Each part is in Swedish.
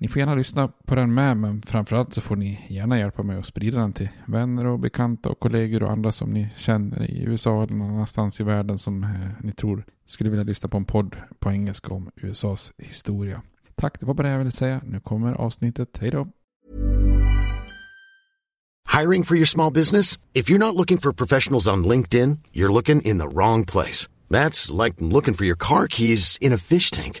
Ni får gärna lyssna på den med, men framförallt så får ni gärna hjälpa mig att sprida den till vänner och bekanta och kollegor och andra som ni känner i USA eller någon annanstans i världen som eh, ni tror skulle vilja lyssna på en podd på engelska om USAs historia. Tack, det var bara det jag ville säga. Nu kommer avsnittet. Hej då! Hiring for your small business? If you're not looking for professionals on LinkedIn, you're looking in the wrong place. That's like looking for your car keys in a fish tank.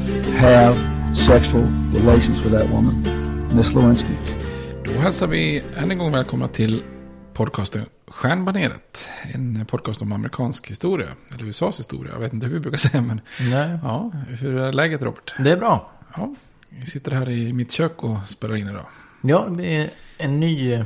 have sexual relations with that woman, Miss Lewinsky. Då hälsar vi än en gång välkomna till podcasten Stjärnbaneret. En podcast om amerikansk historia, eller USAs historia. Jag vet inte hur vi brukar säga, men Nej, ja, hur är läget Robert? det är bra. Ja, vi sitter här i mitt kök och spelar in idag. Ja, det är en ny eh,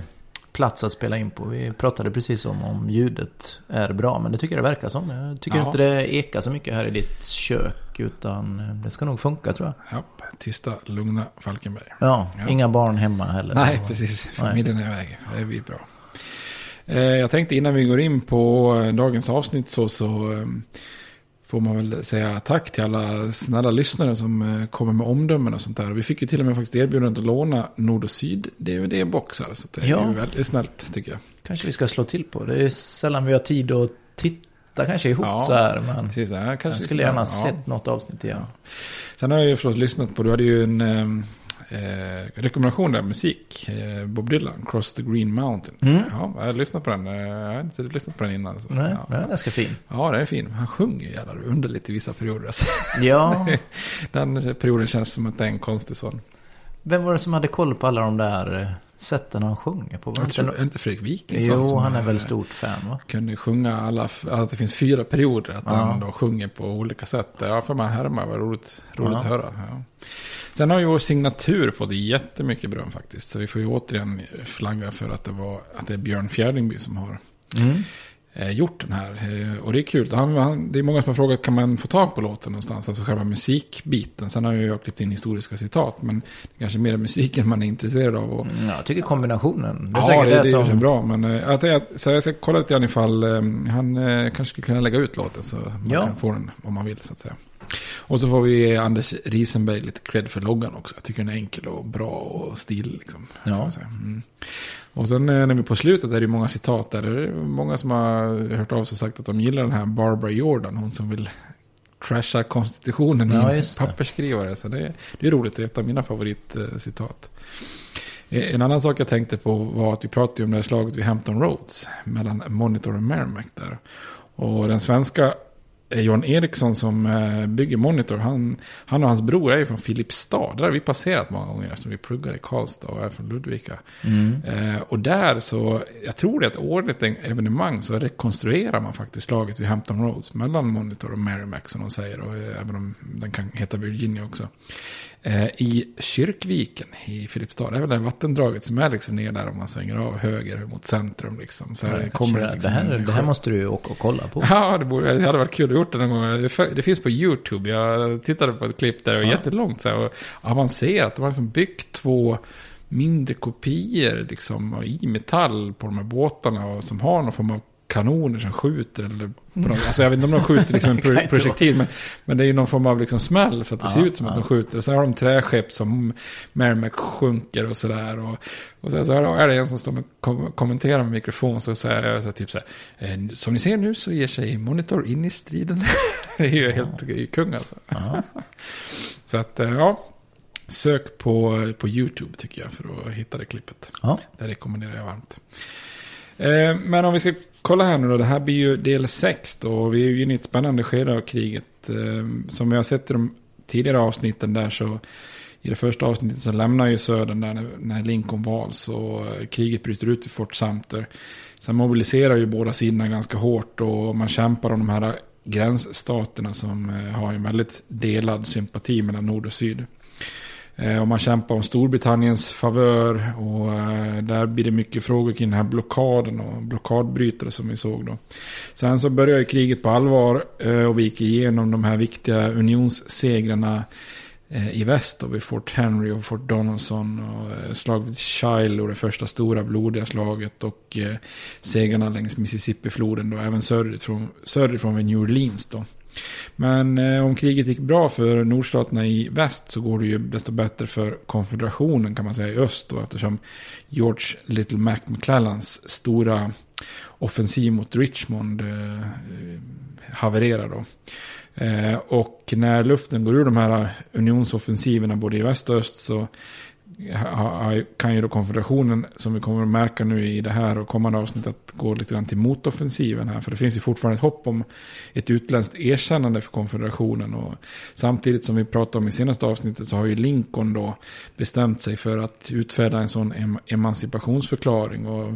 plats att spela in på. Vi pratade precis om om ljudet är bra, men det tycker jag det verkar som. Jag tycker Ja. inte det ekar så mycket här i ditt kök, utan det ska nog funka tror jag. Ja, tysta, lugna Falkenberg. Ja, Ja. inga barn hemma heller. Nej, precis. Familjen är iväg. Det blir bra. Eh, Jag tänkte innan vi går in på dagens avsnitt så, så eh, får man väl säga tack till alla snälla lyssnare som eh, kommer med omdömen och sånt där. Vi fick ju till och med faktiskt erbjudandet att låna Nord och Syd DVD-boxar. Så det är Ja. ju väldigt snällt tycker jag. Kanske vi ska slå till på. Det är sällan vi har tid att titta kanske ihop Ja, så här. Men Precis, ja, kanske jag skulle gärna ja. sett något avsnitt igen. Sen har jag ju förstås lyssnat på, du hade ju en eh, rekommendation där, musik. Eh, Bob Dylan, Cross the Green Mountain. Mm. Ja, jag har lyssnat på den. Eh, Jag har inte lyssnat på den innan. Så. Nej, ja. den är ganska fin. Ja, det är fin. Han sjunger ju jävla underligt i vissa perioder. Alltså. Ja, Den perioden känns som att det är en konstig sån. vem var det som hade koll på alla de där eh, sätten han sjunger på? Jag tror, är inte Fredrik Wikingsson Jo, han är väl eh, stort fan va? Kunde sjunga alla, att det finns fyra perioder. Att Ja. han då sjunger på olika sätt. Ja, för man härmar, var roligt, roligt Ja. att höra. Ja. Sen har ju vår signatur fått jättemycket beröm faktiskt. Så vi får ju återigen flagga för att det, var, att det är Björn Fjärdingby som har Mm. Eh, gjort den här. Eh, och det är kul. Han, han, det är många som har frågat, kan man få tag på låten någonstans? Alltså själva musikbiten. Sen har ju jag klippt in historiska citat. Men det är kanske mer är musiken man är intresserad av. Och, Mm, Jag tycker kombinationen. Det är ja, det, det, det är som... bra. Men eh, att det är, så jag ska kolla lite grann ifall eh, han eh, kanske skulle kunna lägga ut låten. Så man Ja. kan få den om man vill så att säga. Och så får vi Anders Risenberg lite cred för loggan också. Jag tycker den är enkel och bra och stil. Liksom, Ja. jag. Mm. Och sen eh, när vi på slutet är det många citat där. Det är många som har hört av sig och sagt att de gillar den här Barbara Jordan. Hon som vill trasha konstitutionen Ja, i en pappersskrivare. Så det, det är roligt. Det är ett av mina favoritcitat. Eh, En annan sak jag tänkte på var att vi pratade om det här slaget vid Hampton Roads. Mellan Monitor och Merrimack där. Och den svenska eh, Johan Eriksson som eh, bygger Monitor, han, han och hans bror är ju från Filipstad. Där har vi passerat många gånger eftersom vi pluggar i Karlstad och är från Ludvika. Eh, och där så, jag tror det är ett årligt en- evenemang så rekonstruerar man faktiskt slaget vid Hampton Roads mellan Monitor och Merrimack som de säger. Och, eh, även om den kan heta Virginia också. Eh, I Kyrkviken i Filipstad, det är väl det vattendraget som är liksom ner där om man svänger av höger mot centrum. Liksom. Så här Ja, kommer kanske liksom det, här, det här måste du åka och kolla på. Ja, det, borde, det hade varit kul att gjort det någon gång. Det- Det finns på YouTube. Jag tittade på ett klipp där det var Ja. jättelångt. Så här, och avancerat. De har liksom byggt två mindre kopior liksom, i metall på de här båtarna. Och som har någon form av kanoner som skjuter. Eller på något, alltså jag vet inte om de skjuter liksom en pro- projektil. Men, men det är ju någon form av liksom smäll. Så att det Ja, ser ut som att ja. de skjuter. Och så har de träskepp som Merrimack sjunker och sådär. Och, och sen så är det en som står och kom, kommenterar med mikrofon. Så säger jag typ så här. "Eh, Som ni ser nu så ger sig Monitor in i striden. det är ju helt ju kung alltså. Ja. Så att eh, ja. Sök på, på YouTube tycker jag för att hitta det klippet. Ja. Det rekommenderar jag varmt. Eh, men om vi ska kolla här nu då. Det här blir ju del 6 då. och Vi är ju inne i ett spännande skede av kriget. Eh, som vi har sett i de tidigare avsnitten där så. I det första avsnittet så lämnar ju södern där när, Lincoln vals och eh, kriget bryter ut i Fort Sumter. Sen mobiliserar ju båda sidorna ganska hårt och man kämpar om de här gränsstaterna som har en väldigt delad sympati mellan nord och syd. Eh, och man kämpar om Storbritanniens favör och eh, där blir det mycket frågor kring den här blockaden och blockadbrytare som vi såg då. Sen så börjar ju kriget på allvar eh, och vi gick igenom de här viktiga unionssegrarna i väst då vid Fort Henry och Fort Donelson och slaget vid Shiloh, det första stora blodiga slaget och segrarna längs Mississippifloden då, även söderifrån, söderifrån vid New Orleans då. Men eh, om kriget gick bra för nordstaterna i väst så går det ju desto bättre för konfederationen kan man säga i öst då eftersom George Little Mac McClellans stora offensiv mot Richmond eh, eh, havererar då. Eh, och när luften går ur de här unionsoffensiverna både i väst och öst så kan ju då konfederationen, som vi kommer att märka nu i det här och kommande avsnittet, gå lite grann till motoffensiven här. För det finns ju fortfarande ett hopp om ett utländskt erkännande för konfederationen. Och samtidigt som vi pratade om i senaste avsnittet så har ju Lincoln då bestämt sig för att utfärda en sån emancipationsförklaring. Och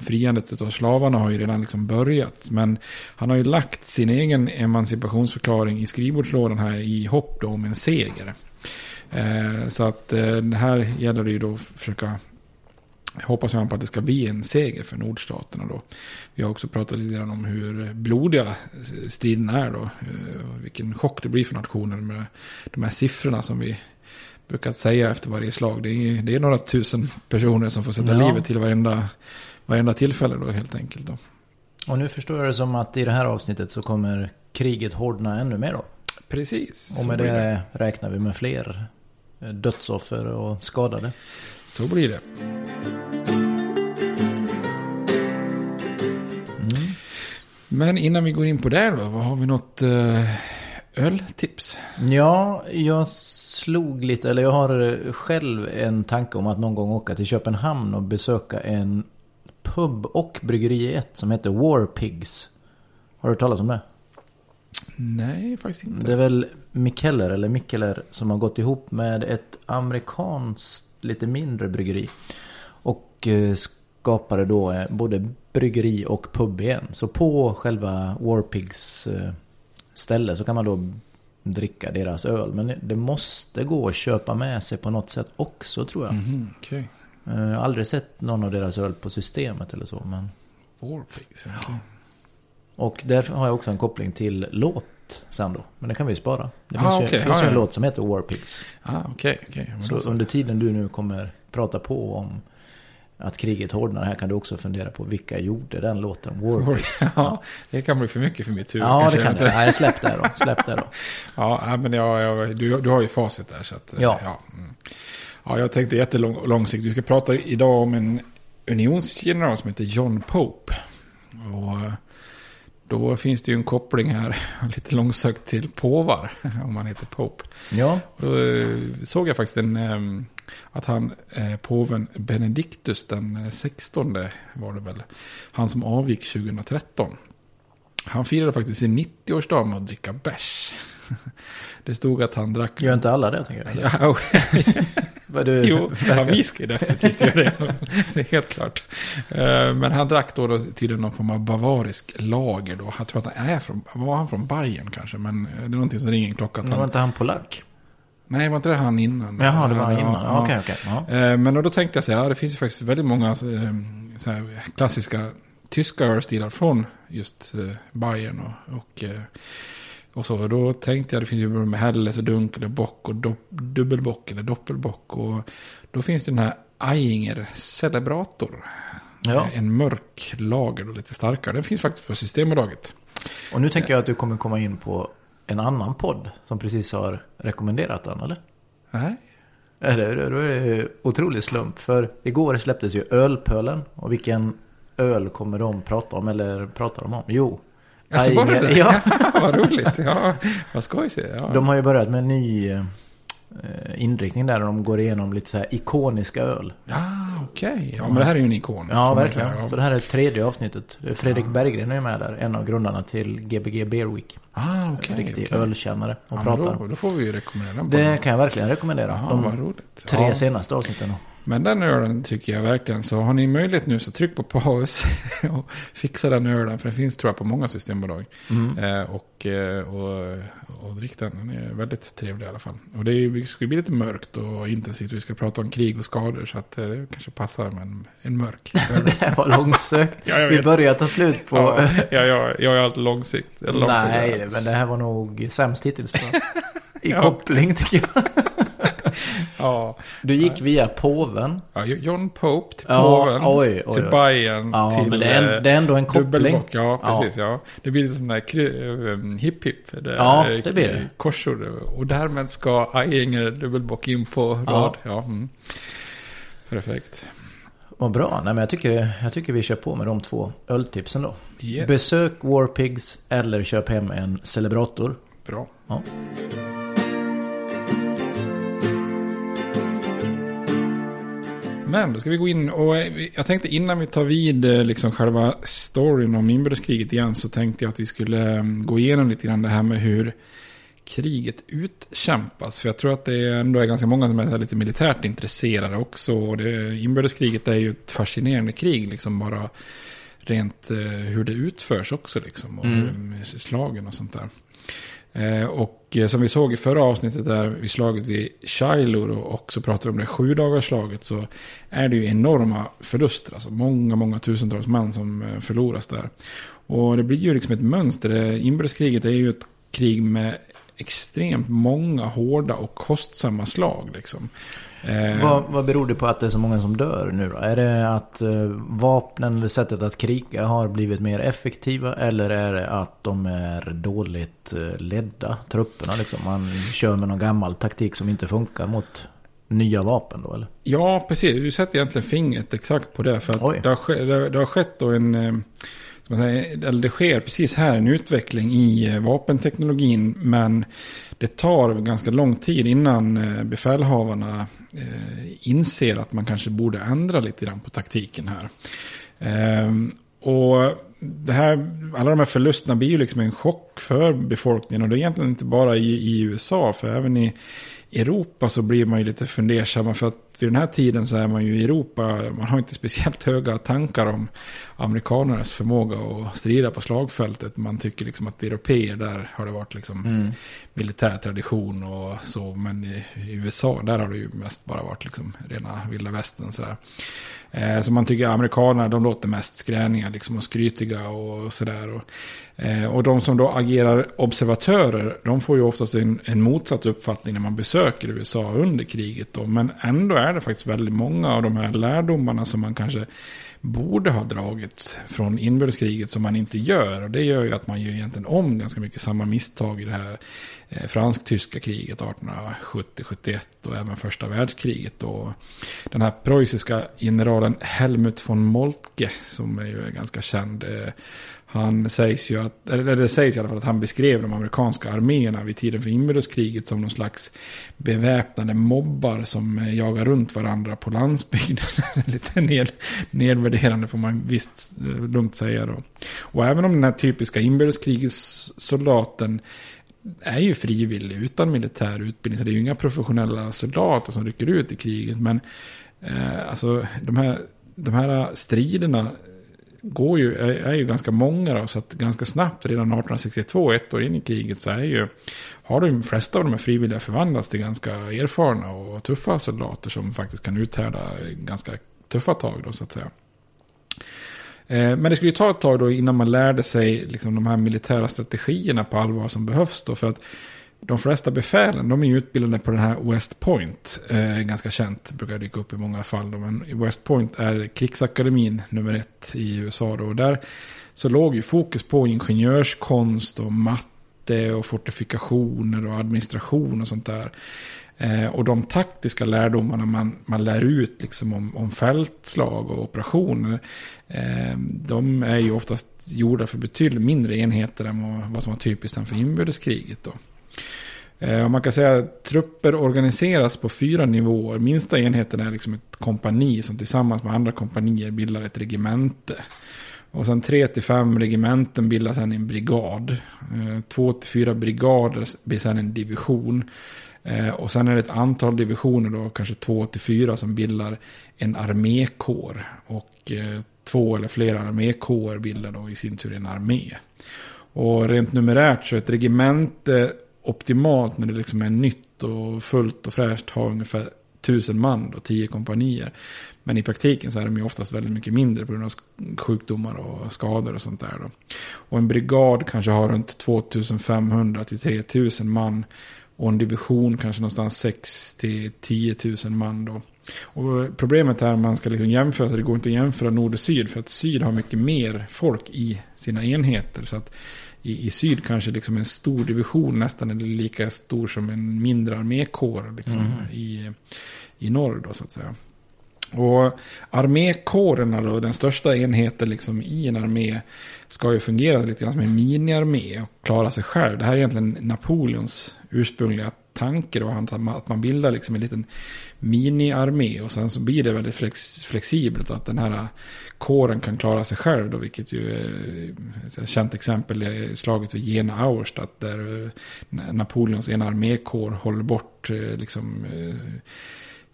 friandet av slavarna har ju redan liksom börjat. Men han har ju lagt sin egen emancipationsförklaring i skrivbordslådan här i hopp då om en seger. Eh, så att eh, det här gäller det ju då att försöka hoppas jag på att det ska bli en seger för nordstaterna då. Vi har också pratat lite grann om hur blodiga striden är då. eh, och Vilken chock det blir för nationen med de här siffrorna som vi brukar säga efter varje slag. Det är, det är några tusen personer som får sätta Ja. livet till varenda, varenda tillfälle då helt enkelt då. Och nu förstår jag det som att i det här avsnittet så kommer kriget hårdna ännu mer då. Precis. Och med blir det räknar vi med fler dödsoffer och skadade. Så blir det. Mm. Men innan vi går in på det då, har vi något uh, öltips? Ja, jag slog lite, eller jag har eh, själv en tanke om att någon gång åka till Köpenhamn och besöka en pub och bryggeri ett som heter War Pigs. Har du hört talas om det? Nej, faktiskt inte. Det är väl Mikkeller eller Mikkeller som har gått ihop med ett amerikanskt lite mindre bryggeri. Och eh, skapade då eh, både bryggeri och pub igen. Så på själva Warpigs eh, ställe så kan man då dricka deras öl. Men det måste gå att köpa med sig på något sätt också tror jag. Okej. Eh, Jag har aldrig sett någon av deras öl på systemet eller så. Men... Warpigs, okej. Och där har jag också en koppling till låt sen då. Men det kan vi ju spara. Det Ah, finns ju, okej. finns Ah, ju en ja. låt som heter War Pigs. Ah, okej. Men Så så. under tiden du nu kommer prata på om att kriget hårdnar här kan du också fundera på vilka gjorde den låten, Warpigs. Ja, det kan bli för mycket för mitt huvud. Ja, kanske. det kan det. Nej, släpp det då. Släpp det då. Ja, men jag, jag, du, du har ju facit där. Så att, Ja. Ja, mm. ja jag tänkte jättelångsiktigt. Vi ska prata idag om en unionsgeneral som heter John Pope. Och eh, då finns det ju en koppling här, lite långsökt till påvar, om man heter Pope. Ja, Och då eh, såg jag faktiskt en, eh, att han, eh, påven Benediktus den 16 var det väl, han som avgick 2013. Han firade faktiskt sin 90-årsdag med att dricka bärs. Det stod att han drack... gör inte alla det tänker jag. Ja, Vad du, jo, ja, vi ska ju definitivt göra det. Det är helt klart. Eh, Men han drack då, då tydligen någon form av bavarisk lager då. Jag tror att han är från, var han från Bayern kanske? Men eh, det är någonting som ringer en klocka. Men var han, inte han polack? nej, var inte det han innan? Jaha, det var han innan. ja. Okej, okej. Ja. Eh, Men då, tänkte jag så här, ja, det finns ju faktiskt väldigt många så här, klassiska tyska ölstilar från just Bayern och, och, och så. Då tänkte jag, det finns ju med Helles och Dunkel och Bock och do, Dubbelbock eller Doppelbock. Och då finns det den här Ayinger Celebrator. Ja. En mörk lager och lite starkare. Den finns faktiskt på Systembolaget. Och nu tänker jag att du kommer komma in på en annan podd som precis har rekommenderat den, eller? Nej. Eller då är det otrolig slump. För igår släpptes ju Ölpölen. Och vilken öl kommer de prata om? Eller pratar de om? Jo. Alltså var det det? Ja. Vad roligt. Ja, vad skojs. Ja. De har ju börjat med en ny eh, inriktning där. De går igenom lite så här ikoniska öl. Ja, okej. Ja, men det här är ju en ikon. Ja, verkligen. Ja. Så det här är tredje avsnittet. Fredrik Berggren är ju med där. En av grundarna till Gbg Beer Week. Ah, okej. Riktig okej. ölkännare. Och Ja, pratar. då, då får vi ju rekommendera den. Det kan jag verkligen rekommendera. Jaha, De tre Ja. senaste avsnitten. Men den ölen tycker jag verkligen. Så har ni möjlighet nu så tryck på paus och fixa den ölen. För den finns tror jag på många systembolag. Mm. Eh, och, eh, och, och drick den. Den är väldigt trevlig i alla fall. Och det, är, det ska bli lite mörkt och intensivt. Vi ska prata om krig och skador. Så att eh, det kanske passar med en, en mörk. Det här var långsökt. Ja, jag Vi börjar ta slut på... ja, ja, jag, jag är alltid långsikt. eller långsikt. Nej, men det här var nog sämst hittills. Jag. I Ja. koppling tycker jag. Ja. Du gick via påven. Ja, John Pope till Ja, påven, oj, oj, till oj. Bayern, Ja, till men det är en- eh, det är ändå en koppling. Ja Ja. precis. Ja. Det blir lite som där eh, hipp. Det Ja, det blir det. Korsord. Och därmed ska Ayinger Dubbelbock in på rad. Ja. Ja. mm. Perfekt. Vad bra. Nej, men jag tycker, jag tycker vi kör på med de två öltipsen då. Yes. Besök Warpigs eller köp hem en Celebrator. Bra. Ja. Men då ska vi gå in och eh, jag tänkte innan vi tar vid eh, liksom själva storyn om inbördeskriget igen så tänkte jag att vi skulle eh, gå igenom lite grann det här med hur kriget utkämpas. För jag tror att det ändå är ganska många som är lite militärt intresserade också. Och det, inbördeskriget är ju ett fascinerande krig, liksom bara rent hur det utförs också liksom. Och Mm. slagen och sånt där. Eh, och eh, som vi såg i förra avsnittet där vi slaget i Shiloh och också pratade om det sju dagars slaget så är det ju enorma förluster. Alltså många, många tusentals män som eh, förloras där. Och det blir ju liksom ett mönster. Inbördeskriget är ju ett krig med extremt många hårda och kostsamma slag. Liksom. Eh, Vad, vad beror det på att det är så många som dör nu då? Är det att eh, vapnen eller sättet att kriga har blivit mer effektiva? Eller är det att de är dåligt eh, ledda, trupperna liksom? Man kör med någon gammal taktik som inte funkar mot nya vapen då eller? Ja, precis. Du sätter egentligen fingret exakt på det. För att det har, det, det har skett då en... eh, säga, eller det sker precis här en utveckling i eh, vapenteknologin. Men det tar ganska lång tid innan befälhavarna Eh, inser att man kanske borde ändra lite grann på taktiken här. Ehm, och det här, alla de här förlusterna blir ju liksom en chock för befolkningen. Och det är egentligen inte bara i, i USA, för även i Europa så blir man ju lite fundersamma. För att vid den här tiden så är man ju i Europa, man har inte speciellt höga tankar om amerikanernas förmåga att strida på slagfältet. Man tycker liksom att europeer där har det varit liksom militär tradition och så. Men i, i USA där har det ju mest bara varit liksom rena vilda västern sådär. Eh, så man tycker amerikanerna de låter mest skräniga liksom och skrytiga och sådär. Och, eh, och de som då agerar observatörer, de får ju oftast en, en motsatt uppfattning när man besöker USA under kriget. Då. Men ändå är lärde faktiskt väldigt många av de här lärdomarna som man kanske borde ha dragit från inbördeskriget som man inte gör. Och det gör ju att man gör egentligen om ganska mycket samma misstag i det här eh, fransk-tyska kriget 1870-71 och även första världskriget. Och den här preussiska generalen Helmut von Moltke som är ju ganska känd. Eh, han sägs ju att, eller det sägs i alla fall att han beskrev de amerikanska arméerna vid tiden för inbördeskriget som någon slags beväpnade mobbar som eh, jagar runt varandra på landsbygden. Lite ned, nedvärderande får man visst eh, lugnt säga då. Och även om den här typiska inbördeskrigssoldaten är ju frivillig utan militär utbildning. Så det är ju inga professionella soldater som rycker ut i kriget. Men eh, alltså de här, de här striderna går ju, är, är ju ganska många då, så att ganska snabbt, redan 1862, ett år in i kriget, så är ju, har de flesta av de här frivilliga förvandlats till ganska erfarna och tuffa soldater som faktiskt kan uthärda ganska tuffa tag då, så att säga. Eh, men det skulle ju ta ett tag då innan man lärde sig liksom de här militära strategierna på allvar som behövs då. För att de flesta befälen, de är utbildade på den här West Point. Eh, ganska känt, brukar dyka upp i många fall. Då. Men West Point är krigsakademin nummer ett i USA. Då. Och där så låg ju fokus på ingenjörskonst och matte och fortifikationer och administration och sånt där. Eh, och de taktiska lärdomarna man, man lär ut liksom om, om fältslag och operationer. Eh, de är ju oftast gjorda för betydligt mindre enheter än vad som var typiskt för inbördeskriget. Då. Eh, man kan säga att trupper organiseras på fyra nivåer. Minsta enheten är liksom ett kompani som tillsammans med andra kompanier bildar ett regemente. Och sen tre till fem regementen bildar sen en brigad. Eh, två till fyra brigader blir sen en division. Eh, och sen är det ett antal divisioner då, kanske två till fyra som bildar en armékår. Och eh, två eller flera armékårer bildar då i sin tur en armé. Och rent numerärt så ett regemente optimalt när det liksom är nytt och fullt och fräscht ha ungefär tusen man och tio kompanier. Men i praktiken så är de ju oftast väldigt mycket mindre på grund av sjukdomar och skador och sånt där. Då. Och en brigad kanske har runt 2500 till 3000 man. Och en division kanske någonstans 6 till 10 000 man då. Och problemet är att man ska liksom jämföra, så det går inte att jämföra nord och syd. För att syd har mycket mer folk i sina enheter. Så att i, i syd kanske liksom en stor division nästan är lika stor som en mindre armékår liksom, mm. i, i norr då så att säga. Och armékårerna då, den största enheten liksom i en armé, ska ju fungera lite grann som en miniarmé och klara sig själv. Det här är egentligen Napoleons ursprungliga tanke då, att man bildar liksom en liten miniarmé och sen så blir det väldigt flex, flexibelt att den här kåren kan klara sig själv då, vilket ju är ett känt exempel är slaget vid Jena Auerstadt där eh, Napoleons ena armékår håller bort eh, liksom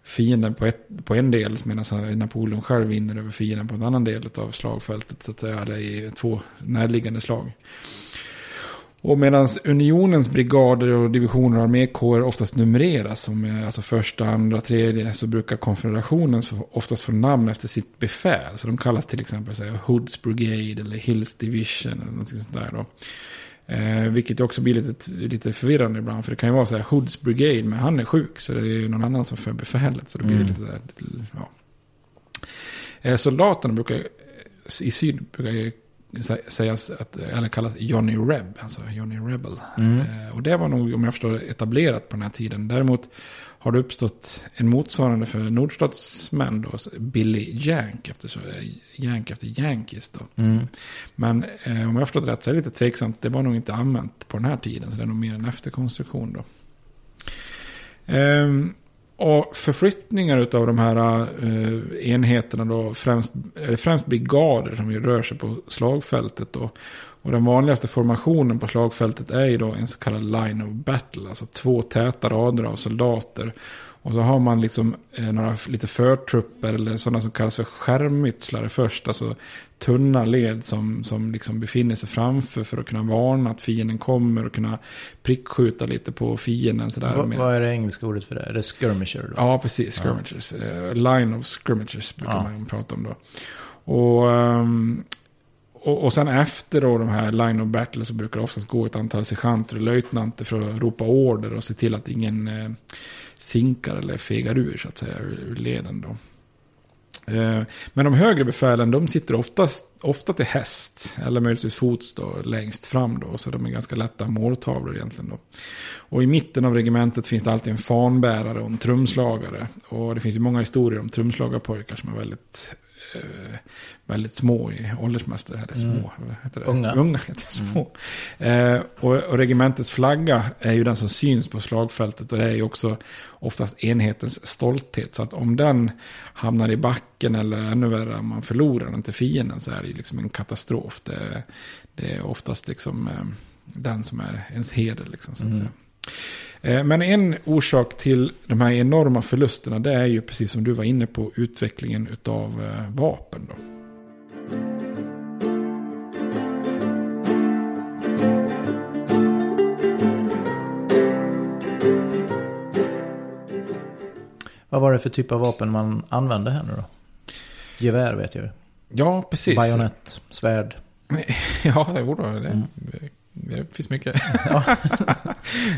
fienden på, ett, på en del medan Napoleon själv vinner över fienden på en annan del av slagfältet så att säga, eller i två närliggande slag. Och medan unionens brigader och divisioner och armékårer oftast numreras, som är alltså första, andra, tredje, så brukar konfederationen oftast få namn efter sitt befäl. Så de kallas till exempel så här, Hoods Brigade eller Hills Division eller något sånt där. Då. Eh, vilket också blir lite, lite förvirrande ibland. För det kan ju vara så här, Hoods Brigade, men han är sjuk. Så det är ju någon annan som för befälet. Så det blir mm. lite, lite ja. eh, soldaterna brukar, i syd brukar sägas att, eller kallas Johnny Reb, alltså Johnny Rebel. Mm. Eh, och det var nog, om jag förstår etablerat på den här tiden. Däremot har det uppstått en motsvarande för nordstatsmän då, Billy Yank, efter, Yank efter Yankees då. Mm. Men eh, om jag förstått rätt så är det lite tveksamt, det var nog inte använt på den här tiden, så det är nog mer en efterkonstruktion då. Um, och förflyttningar av de här eh, enheterna då, främst, eller främst brigader som rör sig på slagfältet. Då. Och den vanligaste formationen på slagfältet är ju då en så kallad line of battle. Alltså två täta rader av soldater. Och så har man liksom eh, några lite förtrupper eller sådana som kallas för skärmytslare först. Alltså tunna led som, som liksom befinner sig framför för att kunna varna att fienden kommer och kunna prickskjuta lite på fienden. Sådär vad, vad är det engelska ordet för det? Är det skirmisher? Då? Ja, precis. Skirmishers. Ja. Uh, line of skirmishers brukar ja. man prata om då. Och, um, och, och sen efter då de här line of battle så brukar det oftast gå ett antal sergeanter och löjtnanter för att ropa order och se till att ingen eh, sinkar eller fegar ur så att säga ur, ur leden då. Eh, men de högre befälen de sitter oftast, ofta till häst eller möjligtvis fots då, längst fram då. Så de är ganska lätta måltavlor egentligen då. Och i mitten av regementet finns det alltid en fanbärare och en trumslagare. Och det finns ju många historier om trumslagarpojkar som är väldigt väldigt små i åldersmässigt. Eller små, Mm. vad heter det? Unga. Unga heter det, små. Eh, och, och regementets flagga är ju den som syns på slagfältet. Och det är ju också oftast enhetens stolthet. Så att om den hamnar i backen eller ännu värre om man förlorar den till fienden så är det ju liksom en katastrof. Det, det är oftast liksom eh, den som är ens heder liksom så att Mm. säga. Eh, Men en orsak till de här enorma förlusterna det är ju precis som du var inne på utvecklingen utav eh, vapen. Då. Vad var det för typ av vapen man använde här nu då? Gevär vet jag ju. Ja, precis. Bajonett, svärd. Ja, jo då, det, Mm. Det finns mycket.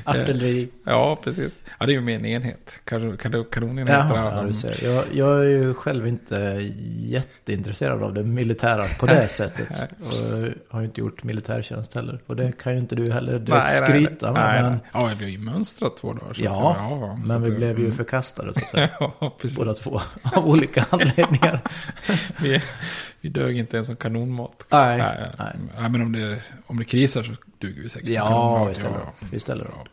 Artilleri. Ja, precis. Ja, det är ju mer en enhet. Kanonenheter. Jaha, ja, du ser. Jag, jag är ju själv inte jätteintresserad av det militära på det sättet. Och jag har ju inte gjort militärtjänst heller. Och det kan ju inte du heller direkt skryta med. nej, men, nej. Ja, vi har ju mönstrat två dagar. Ja, ja men vi blev ju mm. förkastade så att. Ja, precis. Båda två. Av olika anledningar. vi, vi dög inte ens som kanonmat. Nej, nej. nej. nej men om det, om det krisar så duger vi säkert. Ja, vi ställer upp. Vi ställer upp.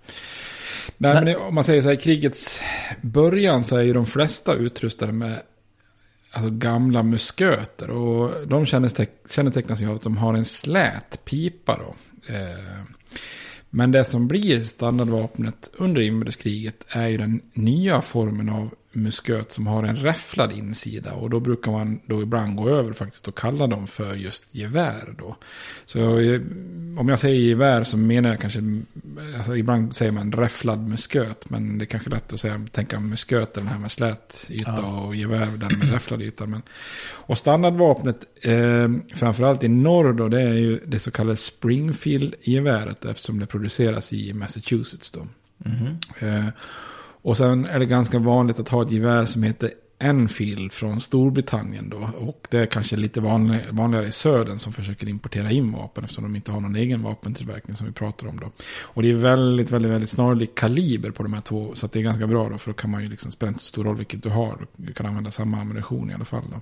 Nej, Men- det, om man säger så här, i krigets början så är ju de flesta utrustade med alltså, gamla musköter. Och de känneteck- kännetecknas ju av att de har en slät pipa då. Eh, men det som blir standardvapnet under inbördeskriget är ju den nya formen av musköt som har en räfflad insida. Och då brukar man då ibland gå över faktiskt och kalla dem för just gevär då. Så eh, om jag säger gevär så menar jag kanske, alltså ibland säger man räfflad musköt. Men det är kanske lätt att säga, tänka musköt, den här med slät yta Ja. och gevär, den med räfflad yta. Men, och standardvapnet, eh, framförallt i norr då, det är ju det så kallade Springfield-geväret eftersom det produceras i Massachusetts då. Mhm. Eh, och sen är det ganska vanligt att ha ett gevär som heter Enfield från Storbritannien då. Och det är kanske lite vanlig, vanligare i södern som försöker importera in vapen eftersom de inte har någon egen vapentillverkning som vi pratar om då. Och det är väldigt, väldigt, väldigt snarlik kaliber på de här två. Så att det är ganska bra då för då kan man ju liksom spela inte så stor roll vilket du har. Du kan använda samma ammunition i alla fall då.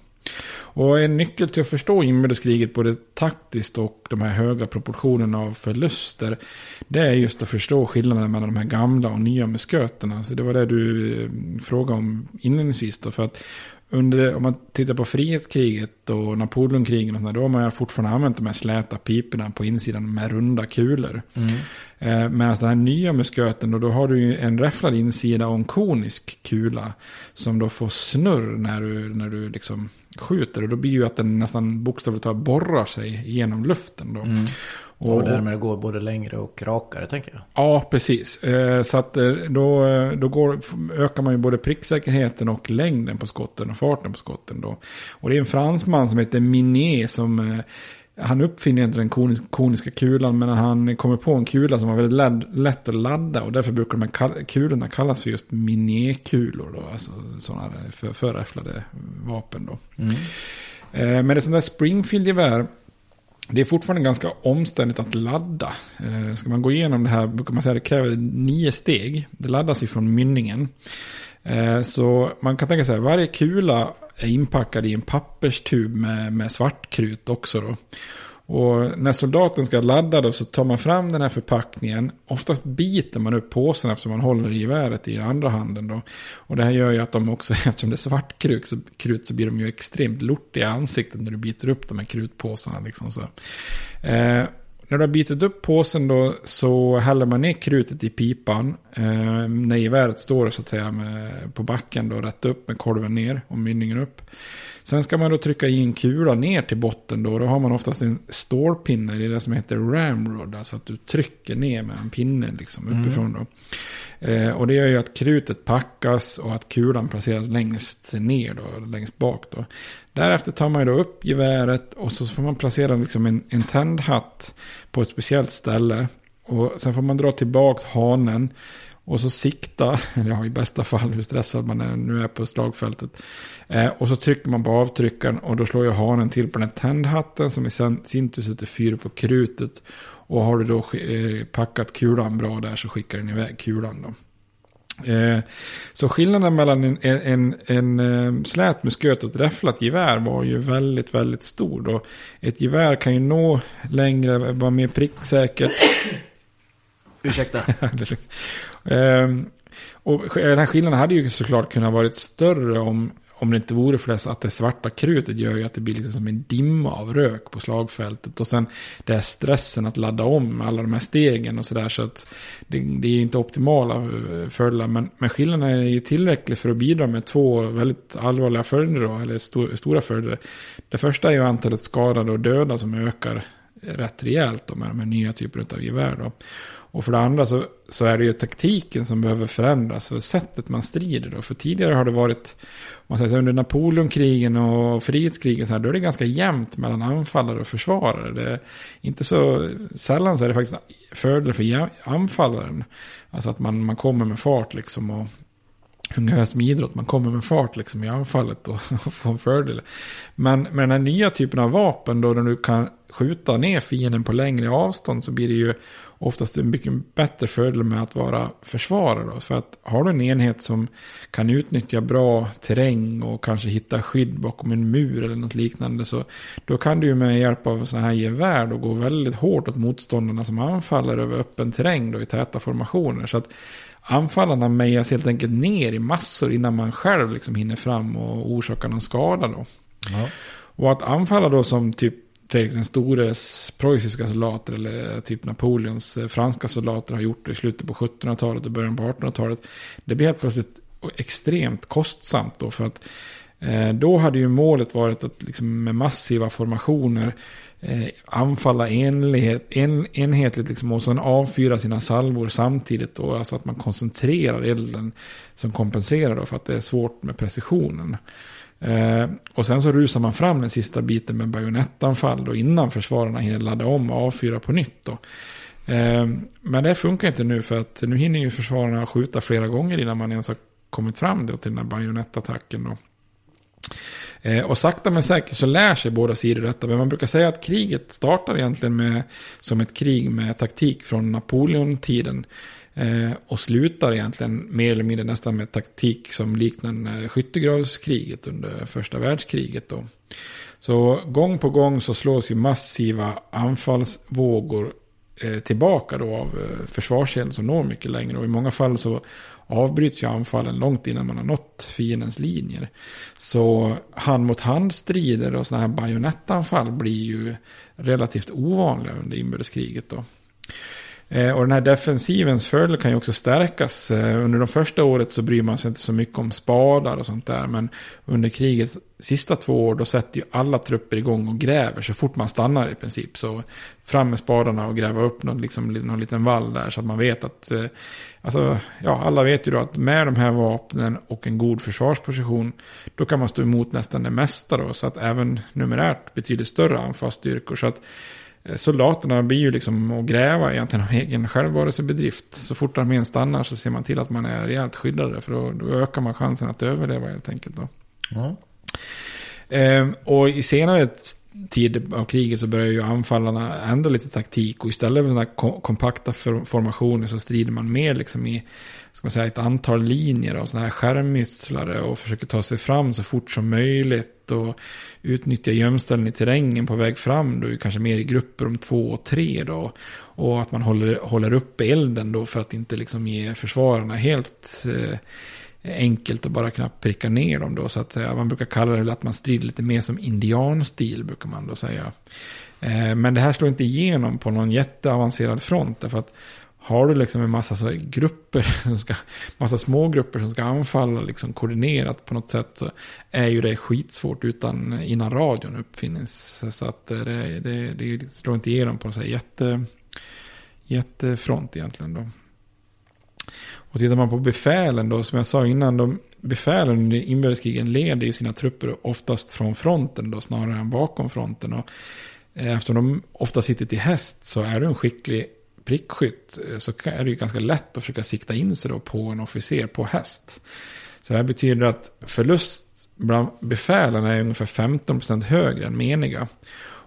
Och en nyckel till att förstå inbördeskriget både taktiskt och de här höga proportionerna av förluster. Det är just att förstå skillnaden mellan de här gamla och nya musköterna. Så det var det du eh, frågade om inledningsvis då. För att under, om man tittar på frihetskriget och Napoleonkrigen och sådär, då har man fortfarande använt de här släta piporna på insidan med runda kulor. Mm. Eh, Medan den här nya musköten, då, då har du en räfflad insida och en konisk kula. Som då får snurr när du, när du liksom skjuter. Och då blir ju att den nästan bokstavligt talat borrar sig genom luften då. Mm. Och därmed går både längre och rakare tänker jag. Ja, precis. Eh, Så att eh, då, eh, då går, ökar man ju både pricksäkerheten och längden på skotten och farten på skotten då. Och det är en fransman som heter Minier som eh, han uppfinner inte den konis- koniska kulan men han kommer på en kula som var väldigt lätt, att ladda och därför brukar de här kulorna kallas för just Minier-kulor då. Alltså sådana för, förräfflade vapen då. Mm. Eh, Men det sånt där Springfield-gevär, det är fortfarande ganska omständigt att ladda. Eh, Ska man gå igenom det här brukar man säga att det kräver nio steg. Det laddas ju från mynningen. Eh, Så man kan tänka sig att varje kula är inpackad i en papperstub med, med svartkrut också då. Och när soldaten ska ladda då så tar man fram den här förpackningen. Oftast biter man upp påsen eftersom man håller i geväret i andra handen då. Och det här gör ju att de också, eftersom det är svartkrut så, krut, så blir de ju extremt lortiga i ansiktet när du biter upp de här krutpåsarna. Liksom så. Eh, när du har bitit upp påsen då så häller man ner krutet i pipan. Eh, när geväret står så att säga med, på backen då rätt upp med kolven ner och mynningen upp. Sen ska man då trycka in kula ner till botten då. Då har man oftast en stålpinne, det är det som heter ramrod. Alltså att du trycker ner med en pinne liksom uppifrån då. Eh, och det gör ju att krutet packas och att kulan placeras längst ner då, längst bak då. Därefter tar man ju då upp geväret och så får man placera liksom en, en tändhatt på ett speciellt ställe. Och sen får man dra tillbaka hanen. Och så sikta, eller ja, i bästa fall hur stressad man är, nu är på slagfältet. Eh, och så trycker man på avtryckaren och då slår ju hanen till på den här tändhatten som i sin, tur sätter fyr på krutet. Och har du då eh, packat kulan bra där så skickar den iväg kulan då. Eh, så skillnaden mellan en, en, en, en eh, slät musköt och ett räfflat gevär var ju väldigt, väldigt stor. Då. Ett gevär kan ju nå längre, vara mer pricksäkert. Ursäkta. Ehm, och den här skillnaden hade ju såklart kunnat varit större om, om det inte vore för det att det svarta krutet gör ju att det blir liksom som en dimma av rök på slagfältet. Och sen det är stressen att ladda om alla de här stegen och sådär. Så att det, det är ju inte optimala eh, fördelar. Men, men skillnaden är ju tillräcklig för att bidra med två väldigt allvarliga följder då, eller stor, stora följder. Det första är ju antalet skadade och döda som ökar rätt rejält då med de här nya typerna av gevär. Då. Och för det andra så, så är det ju taktiken som behöver förändras. Och sättet man strider då. För tidigare har det varit, man säger så, under Napoleonkrigen och frihetskrigen, så här, då är det ganska jämnt mellan anfallare och försvarare. Det är inte så sällan så är det faktiskt fördel för anfallaren. Alltså att man, man kommer med fart liksom och ungefär som idrott, man kommer med fart liksom i anfallet och, och får en fördel. Men med den här nya typen av vapen då, när du kan skjuta ner fienden på längre avstånd så blir det ju oftast en mycket bättre fördel med att vara försvarare. Då. För att har du en enhet som kan utnyttja bra terräng och kanske hitta skydd bakom en mur eller något liknande. Så då kan du ju med hjälp av sådana här gevär då gå väldigt hårt åt motståndarna som anfaller över öppen terräng då i täta formationer. Så att anfallarna mejas helt enkelt ner i massor innan man själv liksom hinner fram och orsakar någon skada då. Ja. Och att anfalla då som typ Fredrik den stores preussiska soldater eller typ Napoleons eh, franska soldater har gjort det i slutet på 1700-talet och början på 1800-talet. Det blir helt plötsligt extremt kostsamt då för att eh, då hade ju målet varit att liksom med massiva formationer eh, anfalla enlighet, en, enhetligt liksom, och sen avfyra sina salvor samtidigt. Då, alltså att man koncentrerar elden som kompenserar då för att det är svårt med precisionen. Eh, och sen så rusar man fram den sista biten med bajonettanfall då innan försvararna hinner ladda om och avfyra på nytt. Då. Eh, men det funkar inte nu för att nu hinner ju försvararna skjuta flera gånger innan man ens har kommit fram då till den här bajonettattacken. Då. Eh, och sakta men säkert så lär sig båda sidor detta. Men man brukar säga att kriget startar egentligen med, som ett krig med taktik från Napoleon-tiden. Eh, och slutar egentligen mer eller mindre nästan med taktik som liknar skyttegravskriget under första världskriget. Då. Så gång på gång så slås ju massiva anfallsvågor eh, tillbaka då av eh, försvarselen som når mycket längre. Och i många fall så avbryts ju anfallen långt innan man har nått fiendens linjer. Så hand mot hand-strider och sådana här bajonettanfall blir ju relativt ovanliga under inbördeskriget då. Eh, och den här defensivens fördel kan ju också stärkas. Eh, under de första året så bryr man sig inte så mycket om spadar och sånt där. Men under krigets sista två år då sätter ju alla trupper igång och gräver så fort man stannar i princip. Så fram med spadarna och gräva upp någon, liksom, någon liten vall där så att man vet att... Eh, alltså, ja, alla vet ju då att med de här vapnen och en god försvarsposition då kan man stå emot nästan det mesta då. Så att även numerärt betydligt större anfallsstyrkor. Så att soldaterna blir ju liksom att gräva egentligen av egen självvarelsebedrift. Så fort armén stannar så ser man till att man är rejält skyddade. För då, då ökar man chansen att överleva helt enkelt. Då. Mm. Ehm, och i senare tid av kriget så börjar ju anfallarna ändra lite taktik. Och istället för den här kompakta formationen så strider man mer liksom i ska man säga, ett antal linjer av sådana här skärmytslare. Och försöker ta sig fram så fort som möjligt. Och utnyttja gömställen i terrängen på väg fram. Då kanske mer i grupper om två och tre då. Och att man håller, håller uppe elden då för att inte liksom ge försvararna helt eh, enkelt att bara knappt pricka ner dem då. Så att säga. Man brukar kalla det att man strider lite mer som indianstil brukar man då säga. Eh, men det här slår inte igenom på någon jätteavancerad front. Därför att har du liksom en massa så grupper, som ska, massa små grupper som ska anfalla liksom koordinerat på något sätt så är ju det skitsvårt utan innan radion uppfinns. Så att det, det, det slår inte igenom på en jätte, jättefront egentligen då. Och tittar man på befälen då, som jag sa innan, de, befälen under inbördeskrigen leder ju sina trupper oftast från fronten då, snarare än bakom fronten. Och eh, eftersom de ofta sitter till häst så är du en skicklig prickskytt eh, så är det ju ganska lätt att försöka sikta in sig då på en officer på häst. Så det här betyder att förlust bland befälen är ungefär 15% högre än meniga.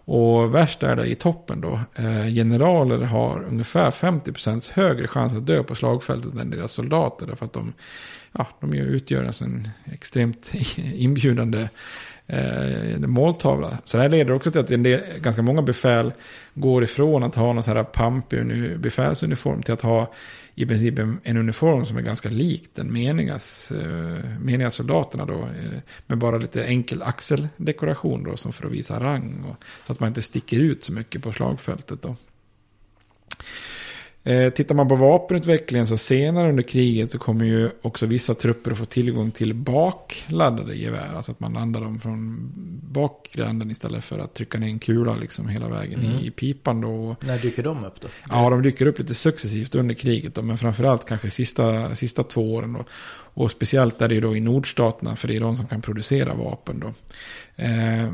Och värst är det i toppen då. Eh, generaler har ungefär 50% högre chans att dö på slagfältet än deras soldater. Därför att de, ja, de utgör alltså en extremt inbjudande eh, måltavla. Så det här leder också till att en del, ganska många befäl går ifrån att ha någon så här pampig befälsuniform till att ha i princip en, en uniform som är ganska lik den menigas, eh, meniga soldaterna då. Eh, med bara lite enkel axeldekoration då som för att visa rang. Och, så att man inte sticker ut så mycket på slagfältet då. Eh, tittar man på vapenutvecklingen så senare under kriget så kommer ju också vissa trupper att få tillgång till bakladdade gevär. Alltså att man landar dem från bakgränden istället för att trycka ner en kula liksom hela vägen mm. i pipan då. När dyker de upp då? Ja, de dyker upp lite successivt under kriget då, men framförallt kanske sista, sista två åren då. Och speciellt är det ju då i nordstaterna, för det är de som kan producera vapen då. Eh,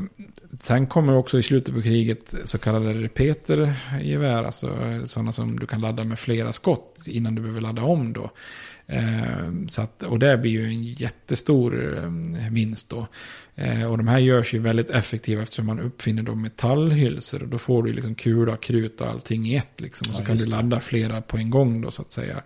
sen kommer också i slutet på kriget så kallade repetergevär, alltså eh, sådana som du kan ladda med flera skott innan du behöver ladda om då. Eh, så att, och det blir ju en jättestor eh, vinst då. Eh, och de här görs ju väldigt effektiva eftersom man uppfinner då metallhylsor. Och då får du liksom kula, krut och allting i ett. Liksom. Och så ja, kan du ladda flera på en gång då så att säga.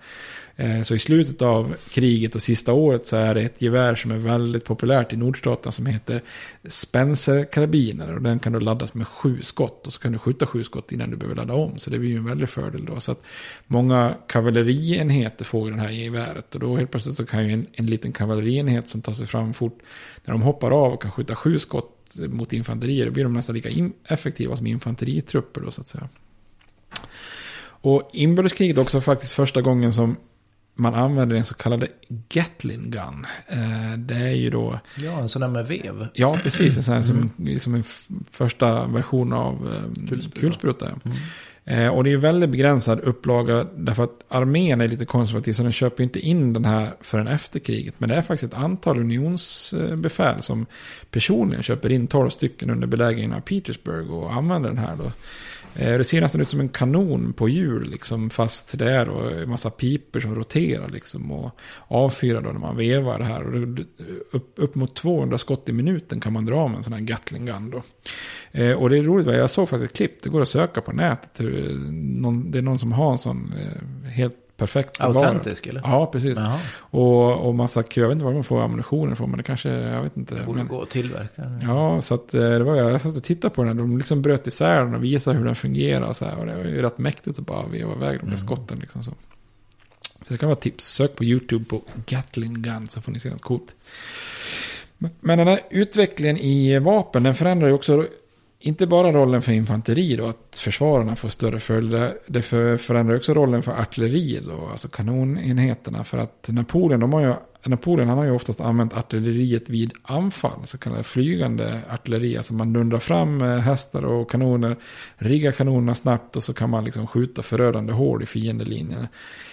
Eh, så i slutet av kriget och sista året så är det ett gevär som är väldigt populärt i nordstaterna som heter Spencer-karabiner. Och den kan du laddas med sju skott och så kan du skjuta sju skott innan du behöver ladda om. Så det blir ju en väldig fördel då. Så att många kavallerienheter får det här geväret. Och då helt plötsligt så kan ju en, en liten kavallerienhet som tar sig fram fort, när de hoppar av och kan skjuta sju skott mot infanterier, då blir de nästan lika effektiva som infanteritrupper då så att säga. Och inbördeskriget också faktiskt första gången som man använder den så kallade Gatlin Gun. Eh, det är ju då... Ja, en sån där med vev. Ja, precis. En sån här som, mm. som en första version av eh, kulspruta. kulspruta. Mm. Eh, och det är ju väldigt begränsad upplaga därför att armén är lite konservativ så den köper inte in den här förrän efter kriget. Men det är faktiskt ett antal unionsbefäl som personligen köper in 12 stycken under belägringen av Petersburg och använder den här då. Eh, det ser nästan ut som en kanon på hjul, liksom, fast det är då en massa piper som roterar liksom, och avfyrar då när man vevar det här. Och upp, upp mot 200 skott i minuten kan man dra med en sån här Gatling gun. Då. Eh, och det är roligt, jag såg faktiskt ett klipp, det går att söka på nätet. Eh, det är någon som har en sån eh, helt perfekt Autentisk eller? Ja, precis. Och, och massa kö. Jag vet inte var de får ammunitionen ifrån, men det kanske, jag vet inte. Det borde men, gå att tillverka. Ja, så att eh, det var jag, jag satt och tittade på den. De liksom bröt isär den och visade hur den fungerar och så här. Och det var ju rätt mäktigt att bara veva iväg de där mm. skotten liksom så. Så det kan vara tips. Sök på YouTube på Gatling Gun så får ni se något coolt. Men den här utvecklingen i vapen, den förändrar ju också inte bara rollen för infanteri då, att försvararna får större följder. Det förändrar också rollen för artilleriet, då, alltså kanonenheterna. För att Napoleon, de har ju, Napoleon han har ju oftast använt artilleriet vid anfall, så kallade flygande artilleri. Alltså man dundrar fram hästar och kanoner, riggar kanonerna snabbt och så kan man liksom skjuta förödande hål i fiendelinjen.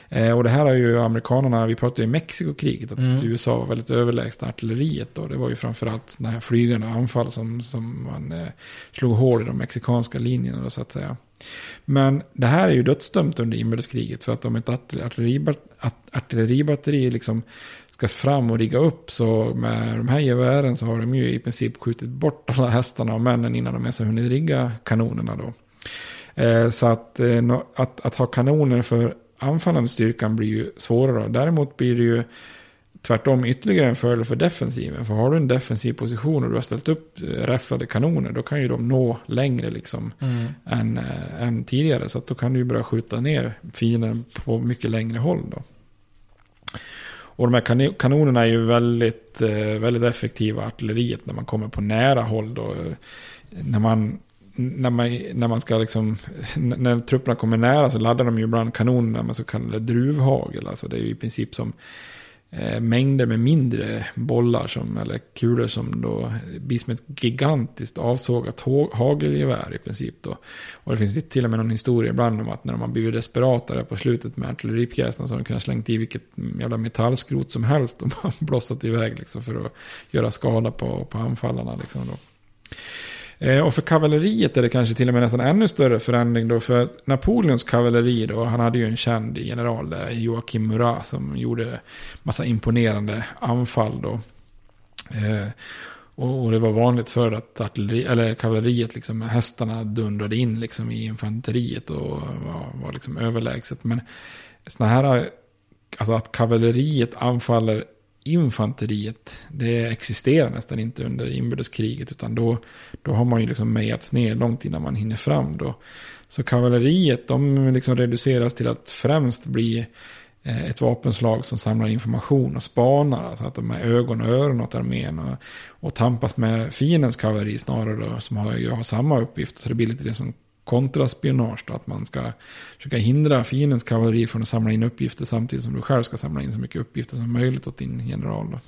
Eh, och det här har ju amerikanerna, vi pratade ju i Mexikokriget, att mm. USA var väldigt överlägsna artilleriet då. Det var ju framförallt sådana här flygande anfall som, som man eh, slog hål i de mexikanska linjerna då, så att säga. Men det här är ju dödsdömt under inbördeskriget för att om ett artilleribatteri liksom ska fram och rigga upp så med de här gevären så har de ju i princip skjutit bort alla hästarna och männen innan de ens har hunnit rigga kanonerna då. Eh, så att, eh, att, att ha kanoner för anfallande styrkan blir ju svårare. Däremot blir det ju tvärtom ytterligare en fördel för defensiven. För har du en defensiv position och du har ställt upp eh, räfflade kanoner, då kan ju de nå längre liksom mm. än, äh, än tidigare. Så att då kan du ju börja skjuta ner fienden på mycket längre håll då. Och de här kanonerna är ju väldigt, eh, väldigt effektiva artilleriet när man kommer på nära håll då. När man när man, när man ska liksom, när trupperna kommer nära så laddar de ju ibland kanonerna med så kallade druvhagel. Alltså det är ju i princip som Eh, mängder med mindre bollar som, eller kulor som då blir som ett gigantiskt avsågat hagelgevär i princip då. Och det finns till och med någon historia ibland om att när de har blivit desperata där på slutet med artilleripjäserna så har de kunnat slängt i vilket jävla metallskrot som helst och bara blossat iväg liksom för att göra skada på, på anfallarna liksom då. Eh, och för kavalleriet är det kanske till och med nästan ännu större förändring då. För Napoleons kavalleri då, han hade ju en känd general där, Joakim Murat, som gjorde massa imponerande anfall då. Eh, och det var vanligt för att artilleri, eller kavalleriet, liksom, hästarna dundrade in liksom, i infanteriet och var, var liksom överlägset. Men sådana här, alltså att kavalleriet anfaller infanteriet, det existerar nästan inte under inbördeskriget. Utan då, då har man ju liksom mejats ner långt innan man hinner fram då. Så kavalleriet, de liksom reduceras till att främst bli eh, ett vapenslag som samlar information och spanar. Alltså att de är ögon och öron åt armén. Och, och tampas med fiendens kavalleri snarare då, som har, har samma uppgift. Så det blir lite det som kontraspionage. Då, att man ska försöka hindra fiendens kavalleri från att samla in uppgifter samtidigt som du själv ska samla in så mycket uppgifter som möjligt åt din general. Då.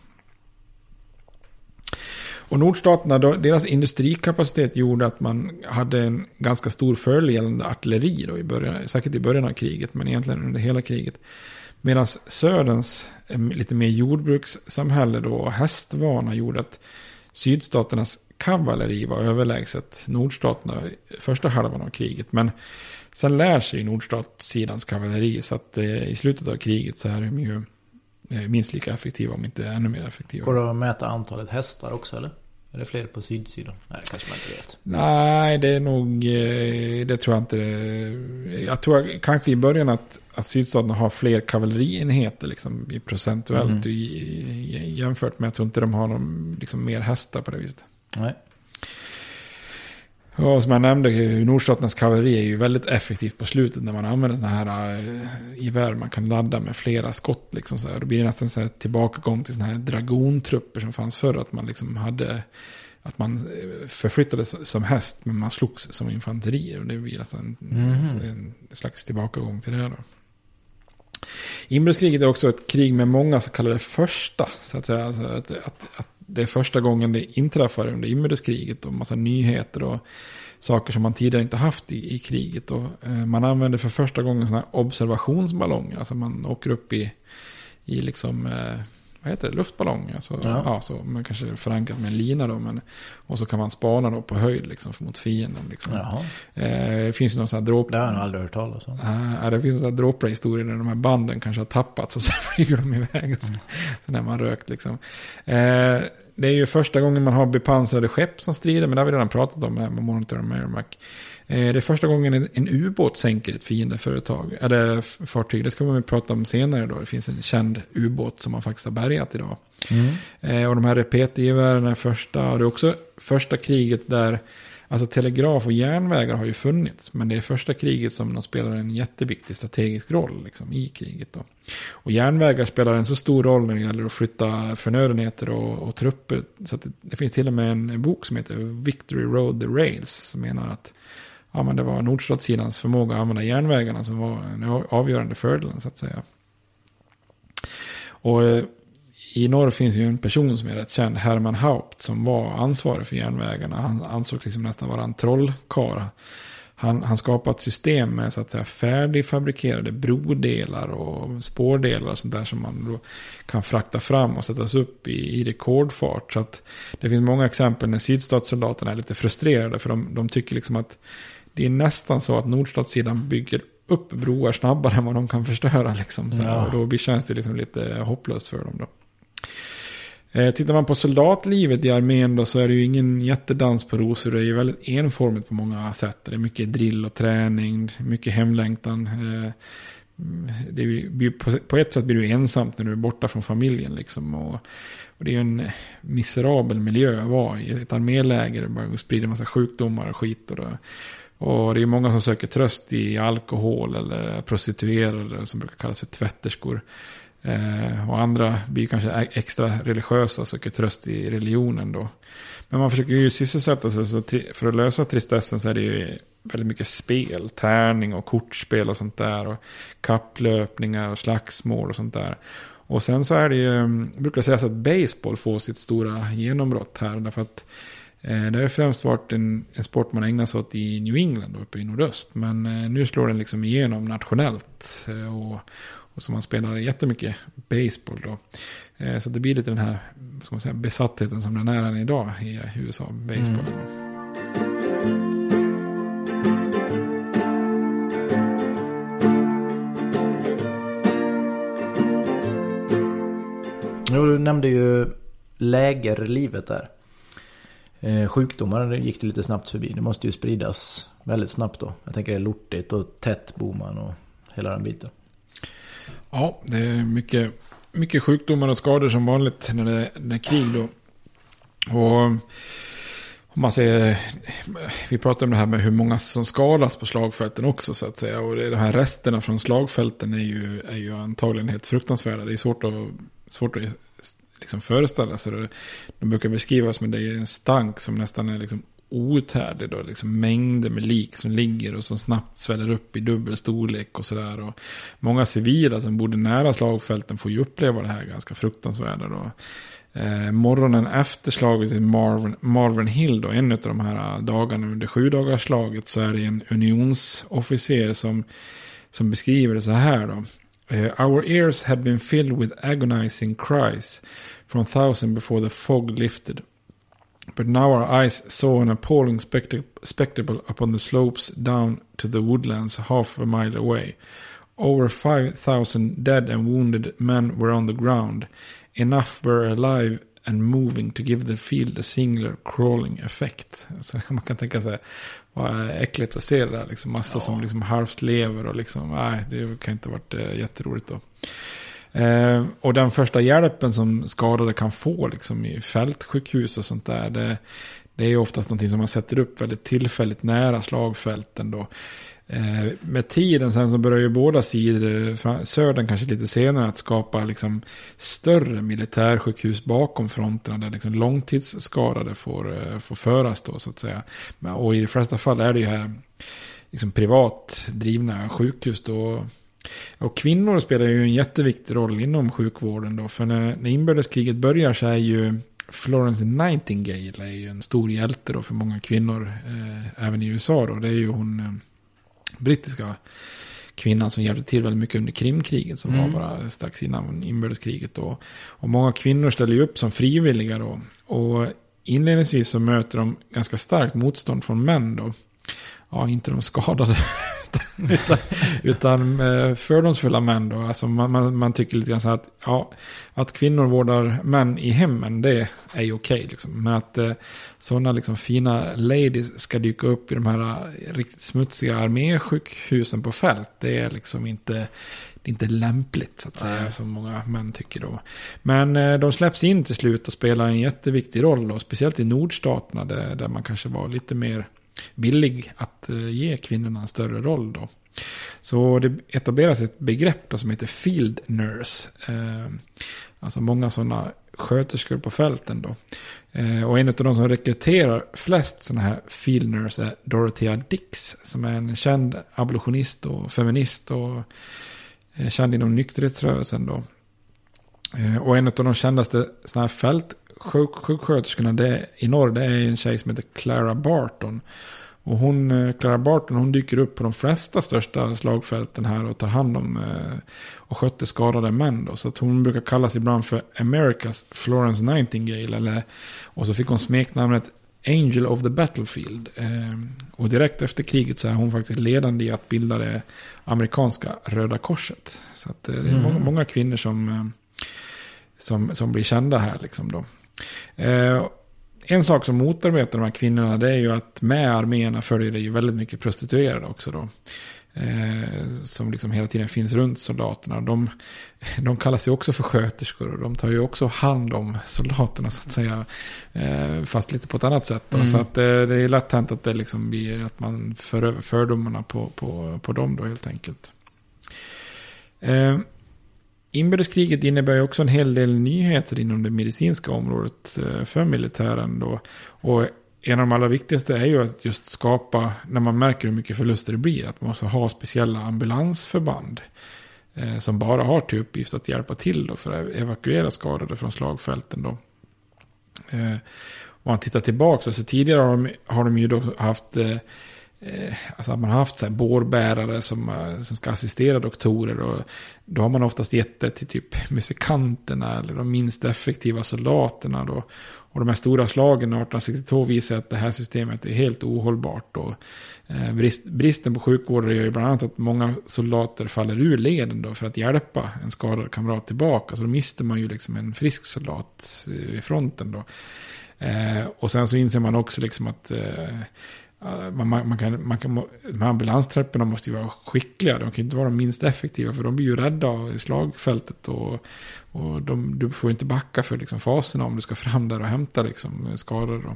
Och nordstaterna, då, deras industrikapacitet gjorde att man hade en ganska stor fördel gällande artilleri då i början, säkert i början av kriget, men egentligen under hela kriget. Medan söderns eh, lite mer jordbrukssamhälle då och hästvana gjorde att sydstaternas kavalleri var överlägset nordstaterna första halvan av kriget. Men sen lär sig nordstatssidans kavalleri så att eh, i slutet av kriget så är de ju eh, minst lika effektiva om inte ännu mer effektiva. Går det att mäta antalet hästar också eller? Är det fler på sydsidan? Nej, det kanske man inte vet. Nej, det är nog... Eh, det tror jag inte. Jag tror kanske i början att, att sydstaterna har fler kavallerienheter liksom, procentuellt mm. i, i, jämfört med. Jag tror inte de har någon, liksom, mer hästar på det viset. Nej. Och som jag nämnde, Nordstaternas kavalleri är ju väldigt effektivt på slutet när man använder sådana här uh, gevär man kan ladda med flera skott. Liksom så här. Då blir det nästan så här tillbakagång till sådana här dragontrupper som fanns förr. Att man liksom hade, att man eh, förflyttades som häst men man slogs som infanteri. Och det blir nästan mm. en slags tillbakagång till det här då. Inbördeskriget är också ett krig med många så kallade första. Så att säga. Alltså att, att, att det är första gången det inträffar under inbördeskriget och massa nyheter och saker som man tidigare inte haft i, i kriget. Och, eh, man använder för första gången sådana här observationsballonger. Alltså man åker upp i, i liksom, eh, vad heter det, luftballong. Alltså, ja. ja. så man kanske förankrat med en lina då. Men, och så kan man spana då på höjd liksom, mot fienden. Liksom. Eh, det finns ju någon sån här dråp... Det har jag nog aldrig hört talas om. Eh, det finns en sån här dråpare-historia där de här banden kanske har tappats och så flyger de iväg. Och så, mm. så när man rökt liksom. Eh, det är ju första gången man har bepansrade skepp som strider, men det har vi redan pratat om med Monitor och Merrimack. Eh, det är första gången en, en ubåt sänker ett fiendeföretag, eller fartyg. Det ska man väl prata om senare då. Det finns en känd ubåt som man faktiskt har bärgat idag. Mm. Eh, och de här repetgevären är första, det är också första kriget där Alltså telegraf och järnvägar har ju funnits. Men det är första kriget som de spelar en jätteviktig strategisk roll liksom, i kriget. Då. Och järnvägar spelar en så stor roll när det gäller att flytta förnödenheter och, och trupper. Så det, det, finns till och med en bok som heter Victory Road the Rails. Som menar att ja, men det var nordstatssidans förmåga att använda järnvägarna som var en avgörande fördelen så att säga. Och eh, i norr finns ju en person som är rätt känd, Herman Haupt, som var ansvarig för järnvägarna. Han ansågs liksom nästan vara en trollkarl. Han, han skapade ett system med så att säga färdigfabrikerade brodelar och spårdelar och sånt där som man då kan frakta fram och sättas upp i, i rekordfart. Så att det finns många exempel när sydstatssoldaterna är lite frustrerade för de, de tycker liksom att det är nästan så att nordstatssidan bygger upp broar snabbare än vad de kan förstöra. Liksom, så ja. Och då känns det liksom lite hopplöst för dem. Då. Eh, tittar man på soldatlivet i armén då så är det ju ingen jättedans på rosor. Det är ju väldigt enformigt på många sätt. Det är mycket drill och träning, mycket hemlängtan. Eh, det är, på ett sätt blir du ensamt när du är borta från familjen. Liksom. Och, och det är ju en miserabel miljö att vara i. Ett arméläger det bara sprider en massa sjukdomar och skit. Och, och det är många som söker tröst i alkohol eller prostituerade som brukar kallas för tvätterskor. Eh, och andra blir kanske extra religiösa och söker tröst i religionen då. Men man försöker ju sysselsätta sig så för att lösa tristessen så är det ju väldigt mycket spel, tärning och kortspel och sånt där. Och kapplöpningar och slagsmål och sånt där. Och sen så är det ju, mm, brukar sägas att baseball får sitt stora genombrott här. Därför att det har främst varit en, en sport man ägnar sig åt i New England uppe i nordöst. Men eh, nu slår den liksom igenom nationellt. Eh, och, och så man spelar jättemycket baseball då. Eh, så det blir lite den här ska man säga, besattheten som den är än idag i USA, baseball. Mm. Jo, du nämnde ju lägerlivet där. Eh, sjukdomar gick det lite snabbt förbi. Det måste ju spridas väldigt snabbt då. Jag tänker det är lortigt och tätt bor man och hela den biten. Ja, det är mycket, mycket sjukdomar och skador som vanligt när det, när det är krig då. Och om man ser, vi pratar om det här med hur många som skadas på slagfälten också så att säga. Och de här resterna från slagfälten är ju, är ju antagligen helt fruktansvärda. Det är svårt att, svårt att liksom föreställa sig det. De brukar beskrivas med det är en stank som nästan är liksom outhärdlig. Då, liksom mängder med lik som ligger och som snabbt sväller upp i dubbel storlek och sådär. Många civila som bodde nära slagfälten får ju uppleva det här ganska fruktansvärda. Då. Eh, morgonen efter slaget i Marvin, Marvin Hill, då, en av de här dagarna under sju dagars slaget, så är det en unionsofficer som, som beskriver det så här. Då. Uh, our ears have been filled with agonizing cries from thousands before the fog lifted. But now our eyes saw an appalling spectac spectacle upon the slopes down to the woodlands half a mile away. Over 5,000 dead and wounded men were on the ground. Enough were alive and moving to give the field a singular crawling effect. Så man kan tänka sig vad äckligt att se det där. Liksom massa ja. som liksom halvt lever och liksom, nej, det kan inte ha varit eh, jätteroligt då. Eh, och den första hjälpen som skadade kan få liksom i fältsjukhus och sånt där. Det, det är ju oftast någonting som man sätter upp väldigt tillfälligt nära slagfälten då. Eh, med tiden sen så börjar ju båda sidor, södern kanske lite senare, att skapa liksom större militärsjukhus bakom fronterna där liksom långtidsskadade får, eh, får föras då så att säga. Och i de flesta fall är det ju här liksom privat drivna sjukhus då. Och kvinnor spelar ju en jätteviktig roll inom sjukvården då. För när, när inbördeskriget börjar så är ju Florence Nightingale är ju en stor hjälte då för många kvinnor. Eh, även i USA då. Det är ju hon eh, brittiska kvinnan som hjälpte till väldigt mycket under Krimkriget som mm. var bara strax innan inbördeskriget. Då. Och många kvinnor ställer ju upp som frivilliga då. Och inledningsvis så möter de ganska starkt motstånd från män då. Ja, inte de skadade utan, utan eh, fördomsfulla män då. Alltså man, man, man, tycker lite grann så att, ja, att kvinnor vårdar män i hemmen, det är ju okej. Okay, liksom. Men att eh, sådana liksom fina ladies ska dyka upp i de här eh, riktigt smutsiga armésjukhusen på fält, det är liksom inte inte lämpligt så att säga, Nej. som många män tycker då. Men eh, de släpps in till slut och spelar en jätteviktig roll då, speciellt i nordstaterna där, där man kanske var lite mer villig att eh, ge kvinnorna en större roll då. Så det etableras ett begrepp då som heter field nurse. Eh, alltså många sådana sköterskor på fälten då. Eh, och en av de som rekryterar flest sådana här field nurse är Dorothea Dix. Som är en känd abolitionist och feminist och känd inom nykterhetsrörelsen då. Och en av de kändaste sådana här fält sjuk, sjuksköterskorna det, i norr det är en tjej som heter Clara Barton. Och hon, eh, Clara Barton, hon dyker upp på de flesta största slagfälten här och tar hand om eh, och sköter skadade män. Då. Så att hon brukar kallas ibland för Americas Florence Nightingale. Eller, och så fick hon smeknamnet Angel of the Battlefield. Eh, och direkt efter kriget så är hon faktiskt ledande i att bilda det amerikanska Röda Korset. Så att, det är mm. många, många, kvinnor som, som, som blir kända här. Liksom då. Eh, en sak som motarbetar de här kvinnorna det är ju att med arméerna följer det ju väldigt mycket prostituerade också då. Eh, som liksom hela tiden finns runt soldaterna. De, de kallas ju också för sköterskor och de tar ju också hand om soldaterna så att säga. Eh, fast lite på ett annat sätt. Mm. Så att eh, det är lätt hänt att det liksom blir att man för över fördomarna på, på, på dem då helt enkelt. Inbördeskriget innebär ju också en hel del nyheter inom det medicinska området eh, för militären. Då. Och en av de allra viktigaste är ju att just skapa, när man märker hur mycket förluster det blir, att man måste ha speciella ambulansförband. Eh, som bara har till uppgift att hjälpa till då för att evakuera skadade från slagfälten. Då. Eh, om man tittar tillbaka, så tidigare har de, har de ju då haft eh, Eh, alltså att man har haft så här bårbärare som, eh, som ska assistera doktorer. Och då har man oftast gett det till typ musikanterna eller de minst effektiva soldaterna. Då. Och de här stora slagen 1862 visar att det här systemet är helt ohållbart. Och, eh, brist, bristen på sjukvårdare gör ju bland annat att många soldater faller ur leden då för att hjälpa en skadad kamrat tillbaka. Så då mister man ju liksom en frisk soldat eh, i fronten då. Eh, och sen så inser man också liksom att eh, Eh, man, man, kan, man kan, de här ambulanstrupperna måste ju vara skickliga. De kan inte vara de minst effektiva. För de blir ju rädda i slagfältet. Och, och de, du får inte backa för liksom, faserna om du ska fram där och hämta liksom, skador.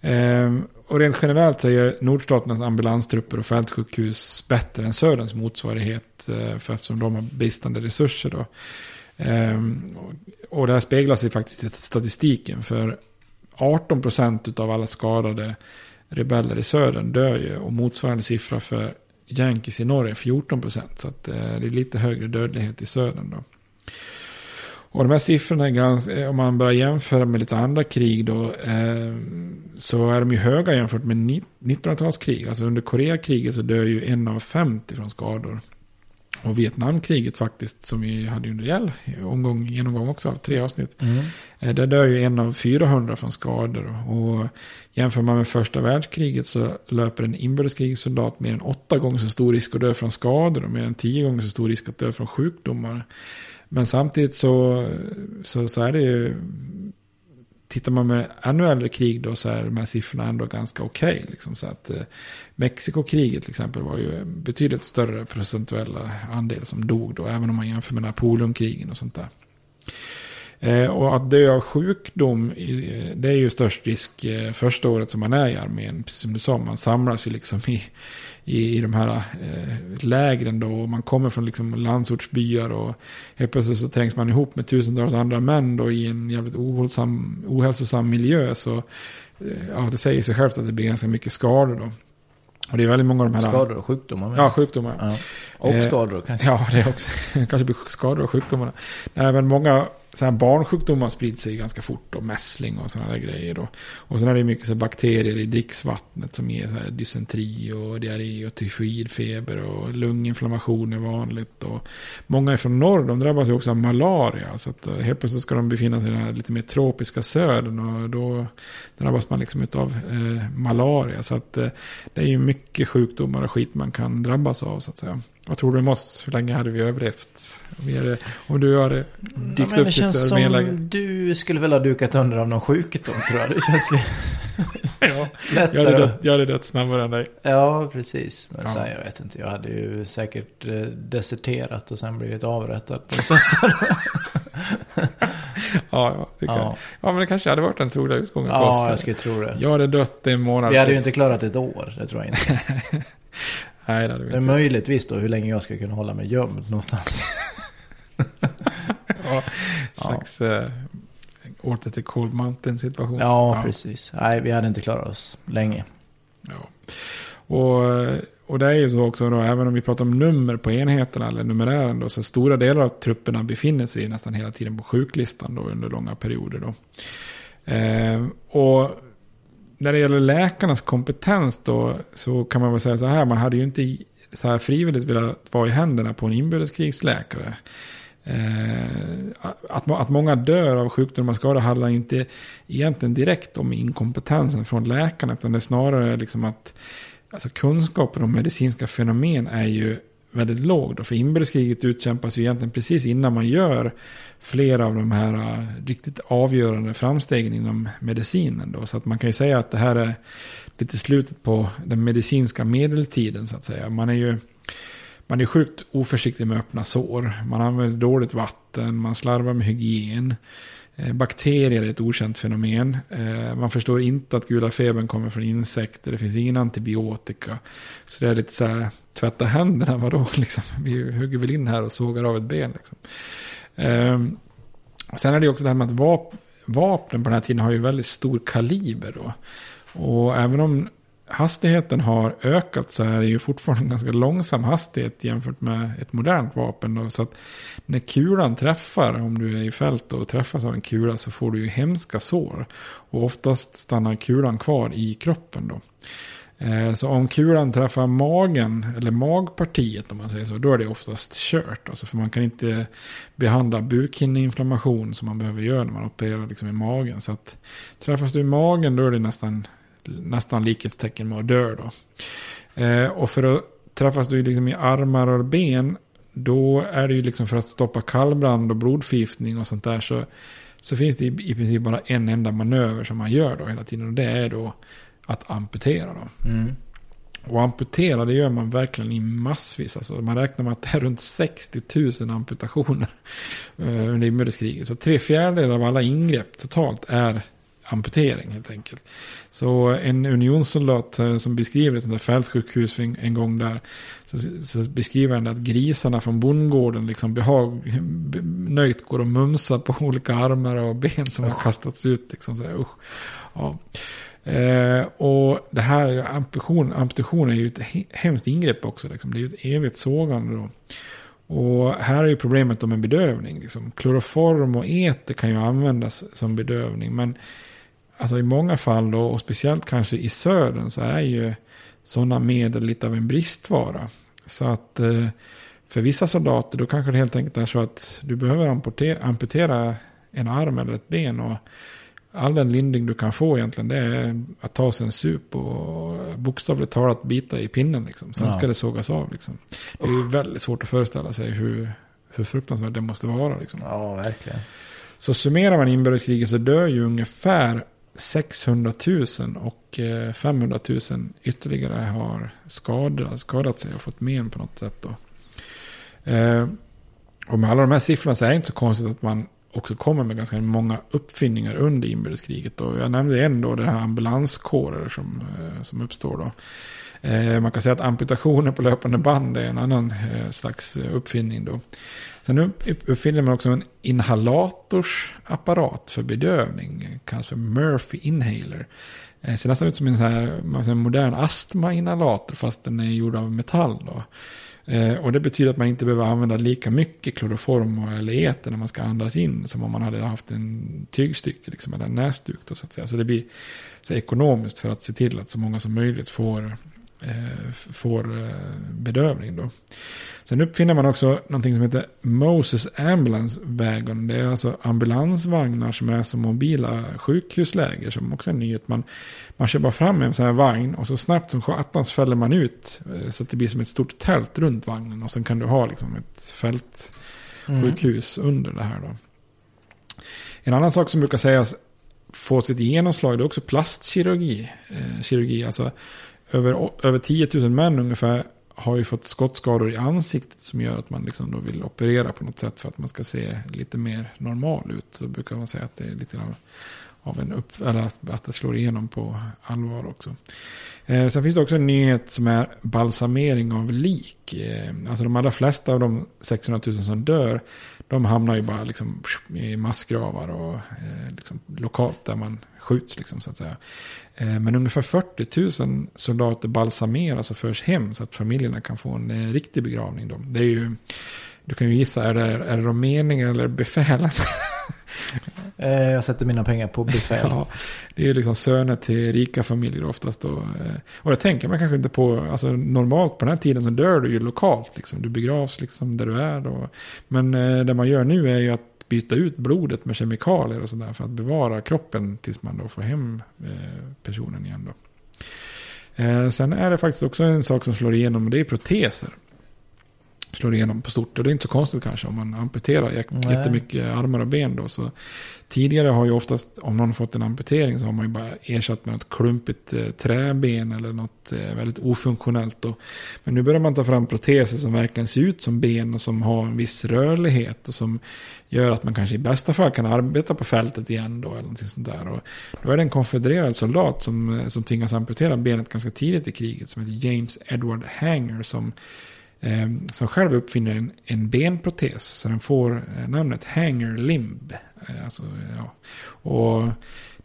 Ehm, och rent generellt så är nordstaternas ambulanstrupper och fältsjukhus bättre än söderns motsvarighet. Eh, för eftersom de har bristande resurser. Då. Ehm, och, och det här speglar sig faktiskt i statistiken. För 18 procent av alla skadade rebeller i södern dör ju. Och motsvarande siffra för Yankees i Norge är 14 procent. Så att, eh, det är lite högre dödlighet i södern då. Och de här siffrorna är ganska, eh, om man börjar jämföra med lite andra krig då, eh, så är de ju höga jämfört med 1900-talskrig. Alltså under Koreakriget så dör ju en av 50 från skador. Och Vietnamkriget faktiskt, som vi hade under rejäl omgång, genomgång också av tre avsnitt. Mm. Eh, där dör ju en av 400 från skador. Och jämför man med första världskriget så löper en inbördeskrigssoldat mer än åtta gånger så stor risk att dö från skador och mer än tio gånger så stor risk att dö från sjukdomar. Men samtidigt så, så, så är det ju tittar man med ännu äldre krig då så är de här siffrorna ändå ganska okej. Okay, liksom, så att eh, Mexikokriget till exempel var ju betydligt större procentuella andel som dog då. Även om man jämför med Napoleonkrigen och sånt där. Eh, och att dö av sjukdom, det är ju störst risk eh, första året som man är i armén. Precis som du sa, man samlas ju liksom i, i, i de här eh, lägren då. Och man kommer från liksom landsortsbyar och helt plötsligt så trängs man ihop med tusentals andra män då i en jävligt ohälsosam, ohälsosam miljö. Så eh, ja, det säger sig självt att det blir ganska mycket skador då. Och det är väldigt många av de här... Skador och sjukdomar. Ja, sjukdomar. Ja. Och eh, skador kanske. Ja, det är också. kanske blir skador och sjukdomar. Nej, men många så här barnsjukdomar sprids sig ganska fort. Och mässling och sådana där grejer. Då. Och sen är det mycket så bakterier i dricksvattnet som ger så här dysenteri och diarré och tyfoidfeber och lunginflammation är vanligt. Och många är från norr, de drabbas ju också av malaria. Så att eh, helt plötsligt ska de befinna sig i den här lite mer tropiska södern. Och då drabbas man liksom av eh, malaria. Så att eh, det är ju mycket sjukdomar och skit man kan drabbas av så att säga. Vad tror du oss? Hur länge hade vi överlevt? Om du hade dykt ja, upp Det känns som läge. du skulle väl ha dukat under av någon sjukdom tror jag. Det känns ju ja, lättare. Jag hade, dött, jag hade dött snabbare än dig. Ja, precis. Men ja. sen, jag vet inte, jag hade ju säkert eh, deserterat och sen blivit avrättad ja, ja, det kan. Ja. ja, men det kanske hade varit den troliga utgången ja, oss. Ja, jag skulle tro det. Jag hade dött en månad. Vi hade ju inte klarat ett år, det tror jag inte. Nej, det hade vi inte. Det är möjligtvis då hur länge jag ska kunna hålla mig gömd någonstans. ja, slags ja. Äh, åter till Cold Mountain situation. Ja, ja, precis. Nej, vi hade inte klarat oss länge. Ja. Och, och det är ju så också då, även om vi pratar om nummer på enheterna eller numerären då, så stora delar av trupperna befinner sig nästan hela tiden på sjuklistan då under långa perioder då. Eh, och när det gäller läkarnas kompetens då så kan man väl säga så här, man hade ju inte så här frivilligt velat vara i händerna på en inbördeskrigsläkare. Eh, att, att många dör av sjukdomar och skador handlar inte egentligen direkt om inkompetensen från läkarna. Utan det är snarare liksom att alltså kunskapen om medicinska fenomen är ju väldigt låg. Då. För inbördeskriget utkämpas ju egentligen precis innan man gör flera av de här uh, riktigt avgörande framstegen inom medicinen. Då. Så att man kan ju säga att det här är lite slutet på den medicinska medeltiden så att säga. Man är ju man är sjukt oförsiktig med öppna sår. Man använder dåligt vatten, man slarvar med hygien. Eh, bakterier är ett okänt fenomen. Eh, man förstår inte att gula febern kommer från insekter. Det finns ingen antibiotika. Så det är lite så här, tvätta händerna, vadå? Liksom, vi hugger väl in här och sågar av ett ben. Liksom. Ehm, sen är det också det här med att vap vapnen på den här tiden har ju väldigt stor kaliber då. Och även om hastigheten har ökat så är det ju fortfarande en ganska långsam hastighet jämfört med ett modernt vapen. Då. Så att när kulan träffar, om du är i fält och träffas av en kula så får du ju hemska sår. Och oftast stannar kulan kvar i kroppen då. Eh, så om kulan träffar magen, eller magpartiet om man säger så, då är det oftast kört. Alltså för man kan inte behandla bukhinneinflammation som man behöver göra när man opererar liksom i magen. Så att träffas du i magen då är det nästan nästan likhetstecken med att dö då. Eh, och för att träffas du liksom i armar och ben, då är det ju liksom för att stoppa kallbrand och blodförgiftning och sånt där så, så finns det i, i princip bara en enda manöver som man gör då hela tiden och det är då att amputera då. Mm. Och amputera det gör man verkligen i massvis. Alltså man räknar med att det är runt 60 000 amputationer eh, under inbördeskriget. Så tre fjärdedelar av alla ingrepp totalt är amputering helt enkelt. Så en unionssoldat eh, som beskriver ett sånt där fältsjukhus en gång där. Så, så beskriver han att grisarna från bondgården liksom behag, nöjt går och mumsar på olika armar och ben som har kastats ut. Liksom så här, usch. Ja. Eh, och det här amputation, amputation är ju ett hemskt ingrepp också. Liksom. Det är ju ett evigt sågande då. Och här är ju problemet med bedövning. Liksom. Kloroform och eter kan ju användas som bedövning. Men alltså i många fall då, och speciellt kanske i södern, så är ju sådana medel lite av en bristvara. Så att eh, för vissa soldater då kanske det helt enkelt är så att du behöver amputera en arm eller ett ben. och all den lindring du kan få egentligen det är att ta sig en sup och bokstavligt talat bita i pinnen. Liksom. Sen ja. ska det sågas av. Liksom. Det är ju väldigt svårt att föreställa sig hur, hur fruktansvärt det måste vara. Liksom. Ja, verkligen. Så summerar man inbördeskriget så dör ju ungefär 600 000 och eh, 500 000 ytterligare har skadat, skadat sig och fått men på något sätt. Då. Eh, och med alla de här siffrorna så är det inte så konstigt att man också kommer med ganska många uppfinningar under inbördeskriget. Och jag nämnde en då, det här ambulanskårer som, eh, som uppstår då. Man kan säga att amputationer på löpande band är en annan slags uppfinning då. Sen uppfinner man också en inhalatorsapparat för bedövning. Kallas för Murphy Inhaler. Det ser nästan ut som en, här, en modern astmainhalator fast den är gjord av metall. Då. Eh, och det betyder att man inte behöver använda lika mycket kloroform eller eter när man ska andas in som om man hade haft en tygstycke liksom, eller en näsduk. Då, så, att säga. så det blir så ekonomiskt för att se till att så många som möjligt får, eh, får eh, bedövning. Då. Sen uppfinner man också någonting som heter Moses Ambulance Wagon. Det är alltså ambulansvagnar som är som mobila sjukhusläger som också är en nyhet. Man, man kör bara fram en sån här vagn och så snabbt som attans fäller man ut eh, så att det blir som ett stort tält runt vagnen. Och sen kan du ha liksom ett fältsjukhus mm. under det här då. En annan sak som brukar sägas få sitt genomslag det är också plastkirurgi. Eh, kirurgi, alltså över, över 10 000 män ungefär har ju fått skottskador i ansiktet som gör att man liksom då vill operera på något sätt för att man ska se lite mer normal ut. Så brukar man säga att det är lite av, av en upp, eller att det slår igenom på allvar också. Eh, sen finns det också en nyhet som är balsamering av lik. Eh, alltså de allra flesta av de 600 000 som dör, de hamnar ju bara liksom i massgravar och eh, liksom lokalt där man skjuts. Liksom, så att säga. Eh, men ungefär 40 000 soldater balsameras och förs hem så att familjerna kan få en eh, riktig begravning. Då. Det är ju, du kan ju gissa, är det, är det de meningen eller befälen? Eh, jag sätter mina pengar på befäl. Ja, det är ju liksom söner till rika familjer oftast. Då. Och det tänker man kanske inte på. Alltså, normalt på den här tiden så dör du ju lokalt. Liksom. Du begravs liksom där du är. Då. Men det man gör nu är ju att byta ut blodet med kemikalier och sådär för att bevara kroppen tills man då får hem eh, personen igen. Då. Eh, sen är det faktiskt också en sak som slår igenom och det är proteser. Slår igenom på stort. Och det är inte så konstigt kanske om man amputerar Nej. jättemycket armar och ben då. Så tidigare har ju oftast, om någon fått en amputering så har man ju bara ersatt med något klumpigt eh, träben eller något eh, väldigt ofunktionellt. Då. Men nu börjar man ta fram proteser som verkligen ser ut som ben och som har en viss rörlighet och som gör att man kanske i bästa fall kan arbeta på fältet igen då eller någonting sånt där. Och då är det en konfedererad soldat som, eh, som tvingas amputera benet ganska tidigt i kriget som heter James Edward Hanger som som själv uppfinner en, en benprotes. Så den får eh, namnet Hanger Limb. Eh, alltså, ja. Och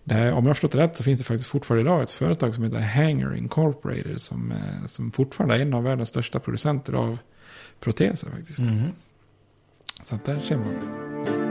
här, om jag har förstått det rätt så finns det faktiskt fortfarande idag ett företag som heter Hanger Incorporated. Som, eh, som fortfarande är en av världens största producenter av proteser faktiskt. Mhm. Så att där ser man.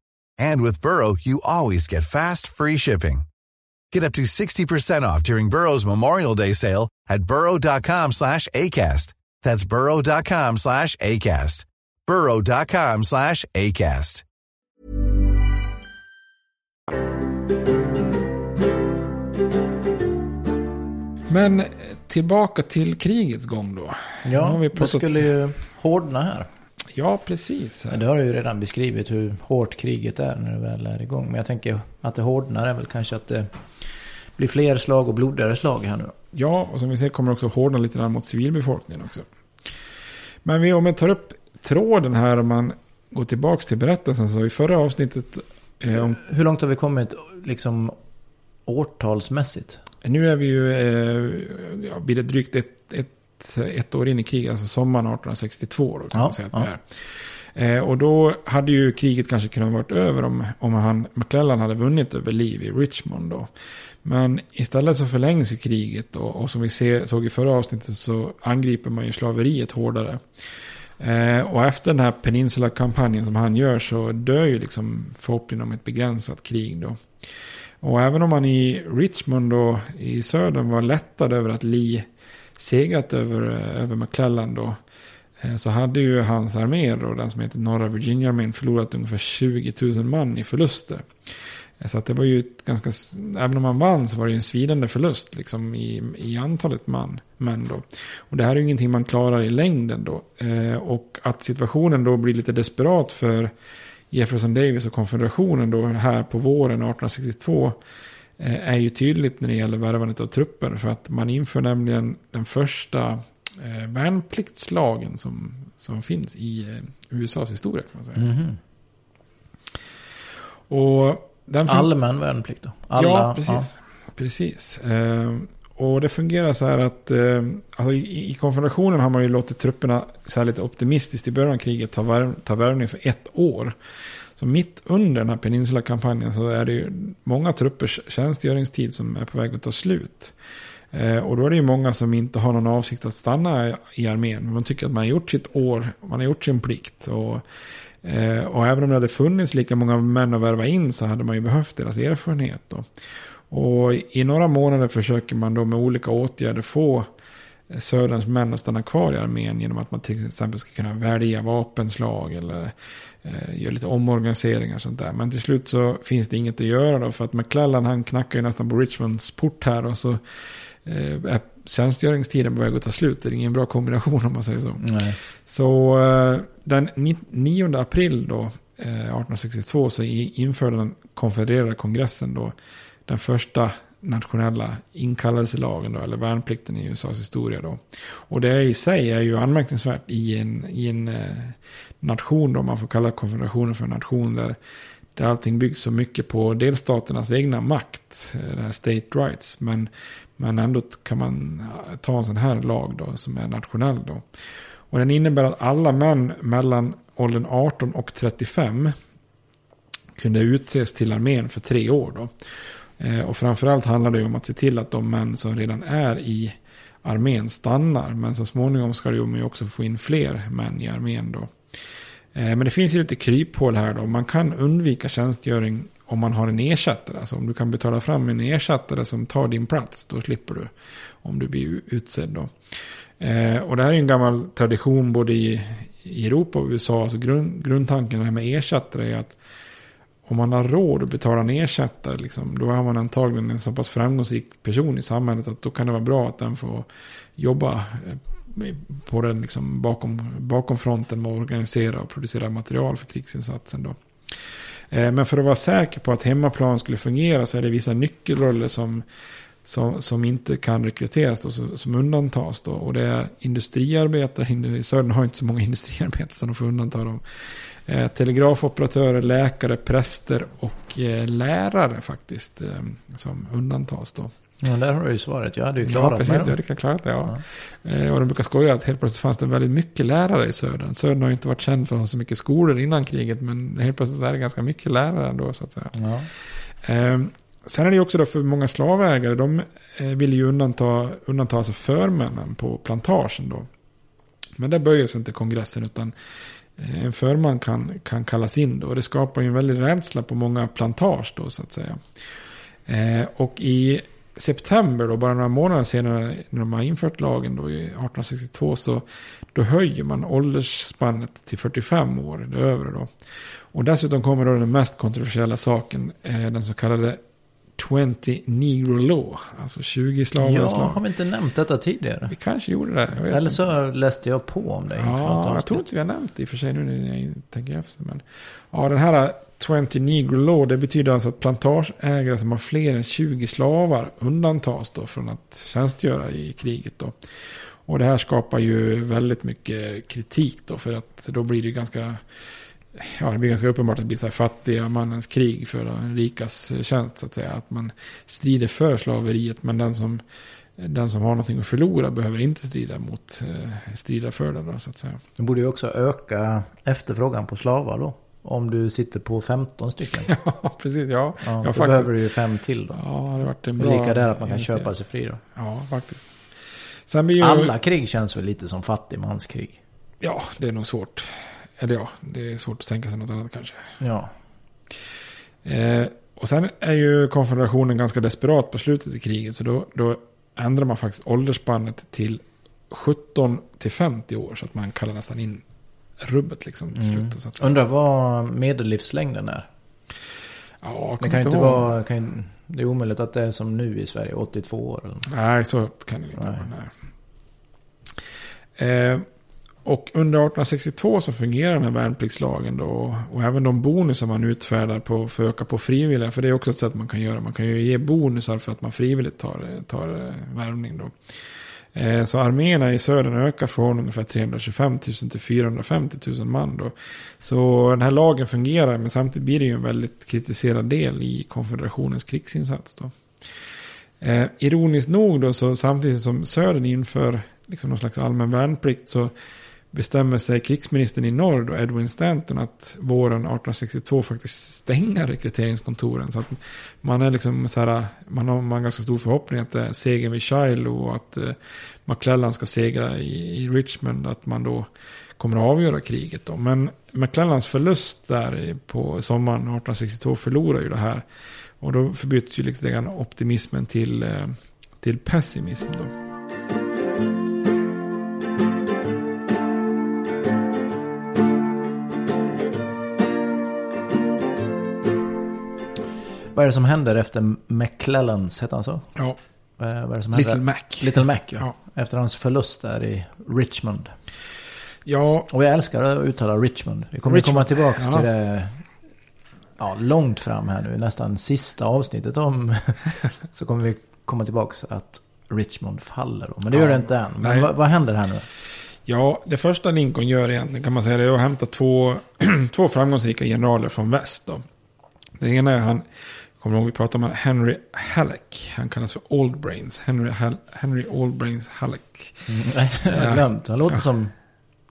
And with Burrow, you always get fast, free shipping. Get up to 60% off during Burrow's Memorial Day sale at burrow.com slash ACAST. That's burrow.com slash ACAST. burrow.com slash ACAST. Men eh, tillbaka till krigets gång då. Nu Ja, har vi det skulle ju hårdna här. Ja, precis. Men det har du ju redan beskrivit hur hårt kriget är när det väl är igång. Men jag tänker att det hårdnar är väl kanske att det blir fler slag och blodigare slag här nu. Ja, och som vi ser kommer det också hårdna lite grann mot civilbefolkningen också. Men vi, om jag tar upp tråden här, om man går tillbaka till berättelsen, så i förra avsnittet, eh, om, Hur långt har vi kommit liksom årtalsmässigt? nu är vi ju, eh, ja, blir det drygt ett, ett, ett år in i kriget, alltså sommaren 1862 då kan Ja, man säga att ja. är. Eh, och då hade ju kriget kanske kunnat varit över om, om han, McClellan hade vunnit över Lee i Richmond då. Men istället så förlängs ju kriget och, och som vi se, såg i förra avsnittet så angriper man ju slaveriet hårdare. Eh, och efter den här Peninsula-kampanjen som han gör så dör ju liksom förhoppningen om ett begränsat krig då. Och även om man i Richmond då i södern var lättad över att Lee segrat över, över McClellan då. Eh, så hade ju hans armé då, den som heter Norra Virginia-armén, förlorat ungefär 20 000 man i förluster. Eh, så att det var ju ett ganska, även om man vann så var det ju en svidande förlust liksom i, i antalet man, män då. Och det här är ju ingenting man klarar i längden då. Eh, och att situationen då blir lite desperat för Jefferson Davis och konfederationen då här på våren 1862 är ju tydligt när det gäller värvandet av trupper. För att man inför nämligen den första eh, värnpliktslagen som, som finns i eh, USAs historia kan man säga. Mhm. Och den Allmän värnplikt då? Alla, ja, precis. precis. Eh, och det fungerar så här att eh, alltså i, i konfederationen har man ju låtit trupperna så här lite optimistiskt i början av kriget ta, värv, ta värvning för ett år. Så mitt under den här Peninsula-kampanjen så är det ju många truppers tjänstgöringstid som är på väg att ta slut. Eh, och då är det ju många som inte har någon avsikt att stanna i- armén. Men man tycker att man har gjort sitt år, man har gjort sin plikt. Och, eh, och även om det hade funnits lika många män att värva in så hade man ju behövt deras erfarenhet. Då. Och i några månader försöker man då med olika åtgärder få eh, Söderns män att stanna kvar i armén genom att man till exempel ska kunna välja vapenslag eller eh, göra lite omorganiseringar och sånt där. Men till slut så finns det inget att göra då för att McClellan han knackar ju nästan på Richmonds port här och så eh, är tjänstgöringstiden på väg att ta slut. Det är ingen bra kombination om man säger så. Nej. Så eh, den ni- 9 april då, eh, 1862 så införde den konfedererade kongressen då den första nationella inkallelselagen då, eller värnplikten i USAs historia då. Och det i sig är ju anmärkningsvärt i en, i en eh, nation då, man får kalla konfederationen för en nation där där allting byggs så mycket på delstaternas egna makt, eh, det här state rights. Men, men ändå kan man eh, ta en sån här lag då som är nationell då. Och den innebär att alla män mellan åldern 18 och 35 kunde utses till armén för tre år då. Eh, och framförallt handlar det om att se till att de män som redan är i armén stannar. Men så småningom ska de ju också få in fler män i armén då. Eh, men det finns ju lite kryphål här då. Man kan undvika tjänstgöring om man har en ersättare. Alltså om du kan betala fram en ersättare som tar din plats. Då slipper du. Om du blir utsedd då. Eh, och det här är en gammal tradition både i, i Europa och USA. Alltså grund, grundtanken här med ersättare är att om man har råd att betala en ersättare, liksom, då har man antagligen en så pass framgångsrik person i samhället att då kan det vara bra att den får jobba eh, på den liksom bakom, bakom fronten med att organisera och producera material för krigsinsatsen. Då. Eh, men för att vara säker på att hemmaplan skulle fungera så är det vissa nyckelroller som, som, som inte kan rekryteras då, som undantas. Då. Och det är industriarbetare, i Södern har inte så många industriarbetare så de får undanta dem. Eh, telegrafoperatörer, läkare, präster och eh, lärare faktiskt. Eh, som undantas då. Ja, där har du ju svaret. Jag hade ju klarat Ja, precis. med Det hade klarat det, ja. ja. Och de brukar skoja att helt plötsligt fanns det väldigt mycket lärare i Södern. Södern har ju inte varit känd för att ha så mycket skolor innan kriget. Men helt plötsligt är det ganska mycket lärare ändå, så att säga. Ja. Sen är det ju också då för många slavägare. De eh, vill ju undanta, undanta sig förmännen på plantagen då. Men det böjer sig inte kongressen utan eh, en förman kan, kan kallas in då. Och det skapar ju en väldig rädsla på många plantage då så att säga. Eh, och i september då, bara några månader senare när de har infört lagen då i 1862 så då höjer man åldersspannet till 45 år, det övre då. Och dessutom kommer då den mest kontroversiella saken, eh, den så kallade 20 Negro Law. Alltså 20 slavar Ja, slav. har vi inte nämnt detta tidigare? Vi kanske gjorde det. Eller inte. så läste jag på om det Ja, jag tror inte vi har nämnt det i och för sig nu när jag tänker efter. Men, ja, den här 20 Negro Law, det betyder alltså att plantageägare som har fler än 20 slavar undantas då från att tjänstgöra i kriget då. Och det här skapar ju väldigt mycket kritik då, för att då blir det ganska ja, det blir ganska uppenbart att det blir så här fattiga mannens krig för den rikas tjänst så att säga. Att man strider för slaveriet men den som, den som har någonting att förlora behöver inte strida mot, eh, strida för det då så att säga. Det borde ju också öka efterfrågan på slavar då. Om du sitter på 15 stycken. Ja, precis. Ja, Ja, då faktiskt. behöver du ju fem till då. Ja, det har varit en bra lika där att man kan köpa sig fri då. Ja, faktiskt. Ju, Alla krig känns väl lite som fattigmanskrig. Ja, det är nog svårt. Eller ja, det är svårt att tänka sig något annat kanske. Ja. Eh, och sen är ju konfederationen ganska desperat på slutet i kriget. Så då, då ändrar man faktiskt åldersspannet till 17 till 50 år. Så att man kallar nästan in rubbet liksom till Mm. slut. Att, Undrar vad medellivslängden är. ja, Det kan inte ihåg. vara... Kan, ju- det är omöjligt att det är som nu i Sverige, 82 år. Eller. Nej, så kan det inte vara. Nej. Eh, och under 1862 så fungerar den här värnpliktslagen då. Och även de bonusar man utfärdar på, för att öka på frivilliga. För det är också ett sätt man kan göra. Man kan ju ge bonusar för att man frivilligt tar, tar eh, värvning då. Eh, Så arméerna i södern ökar från ungefär 325 000 till 450 000 man då. Så den här lagen fungerar men samtidigt blir det ju en väldigt kritiserad del i konfederationens krigsinsats då. Eh, ironiskt nog då så samtidigt som södern inför liksom någon slags allmän värnplikt så bestämmer sig krigsministern i norr då, Edwin Stanton, att våren 1862 faktiskt stänga rekryteringskontoren. Så att man är liksom så här, man har, en ganska stor förhoppning att det är segern vid Shiloh och att eh, McClellan ska segra i, i Richmond, att man då kommer att avgöra kriget då. Men McClellans förlust där på sommaren 1862 förlorar ju det här. Och då förbyts ju lite grann optimismen till, eh, till pessimism då. Vad är det som händer efter McClellans, heter han så? Ja, Eh, Vad är det som Little händer? Mac. Little Mac, ja. Ja. Efter hans förlust där i Richmond. Ja, Och jag älskar att uttala Richmond. Vi kommer Richmond, komma tillbaka ja. till det ja, långt fram här nu. Nästan sista avsnittet om... så kommer vi komma tillbaka att Richmond faller. Då. Men det gör det inte än. Men vad, vad händer här nu? Ja, det första Lincoln gör egentligen kan man säga det är att hämta två, två framgångsrika generaler från väst. Då. Den ena är han, kommer ihåg vi pratade om Henry Halleck. Han kallas för Old Brains. Henry, Hall, Henry Old Brains Halleck. Mm, jag har glömt. Han låter som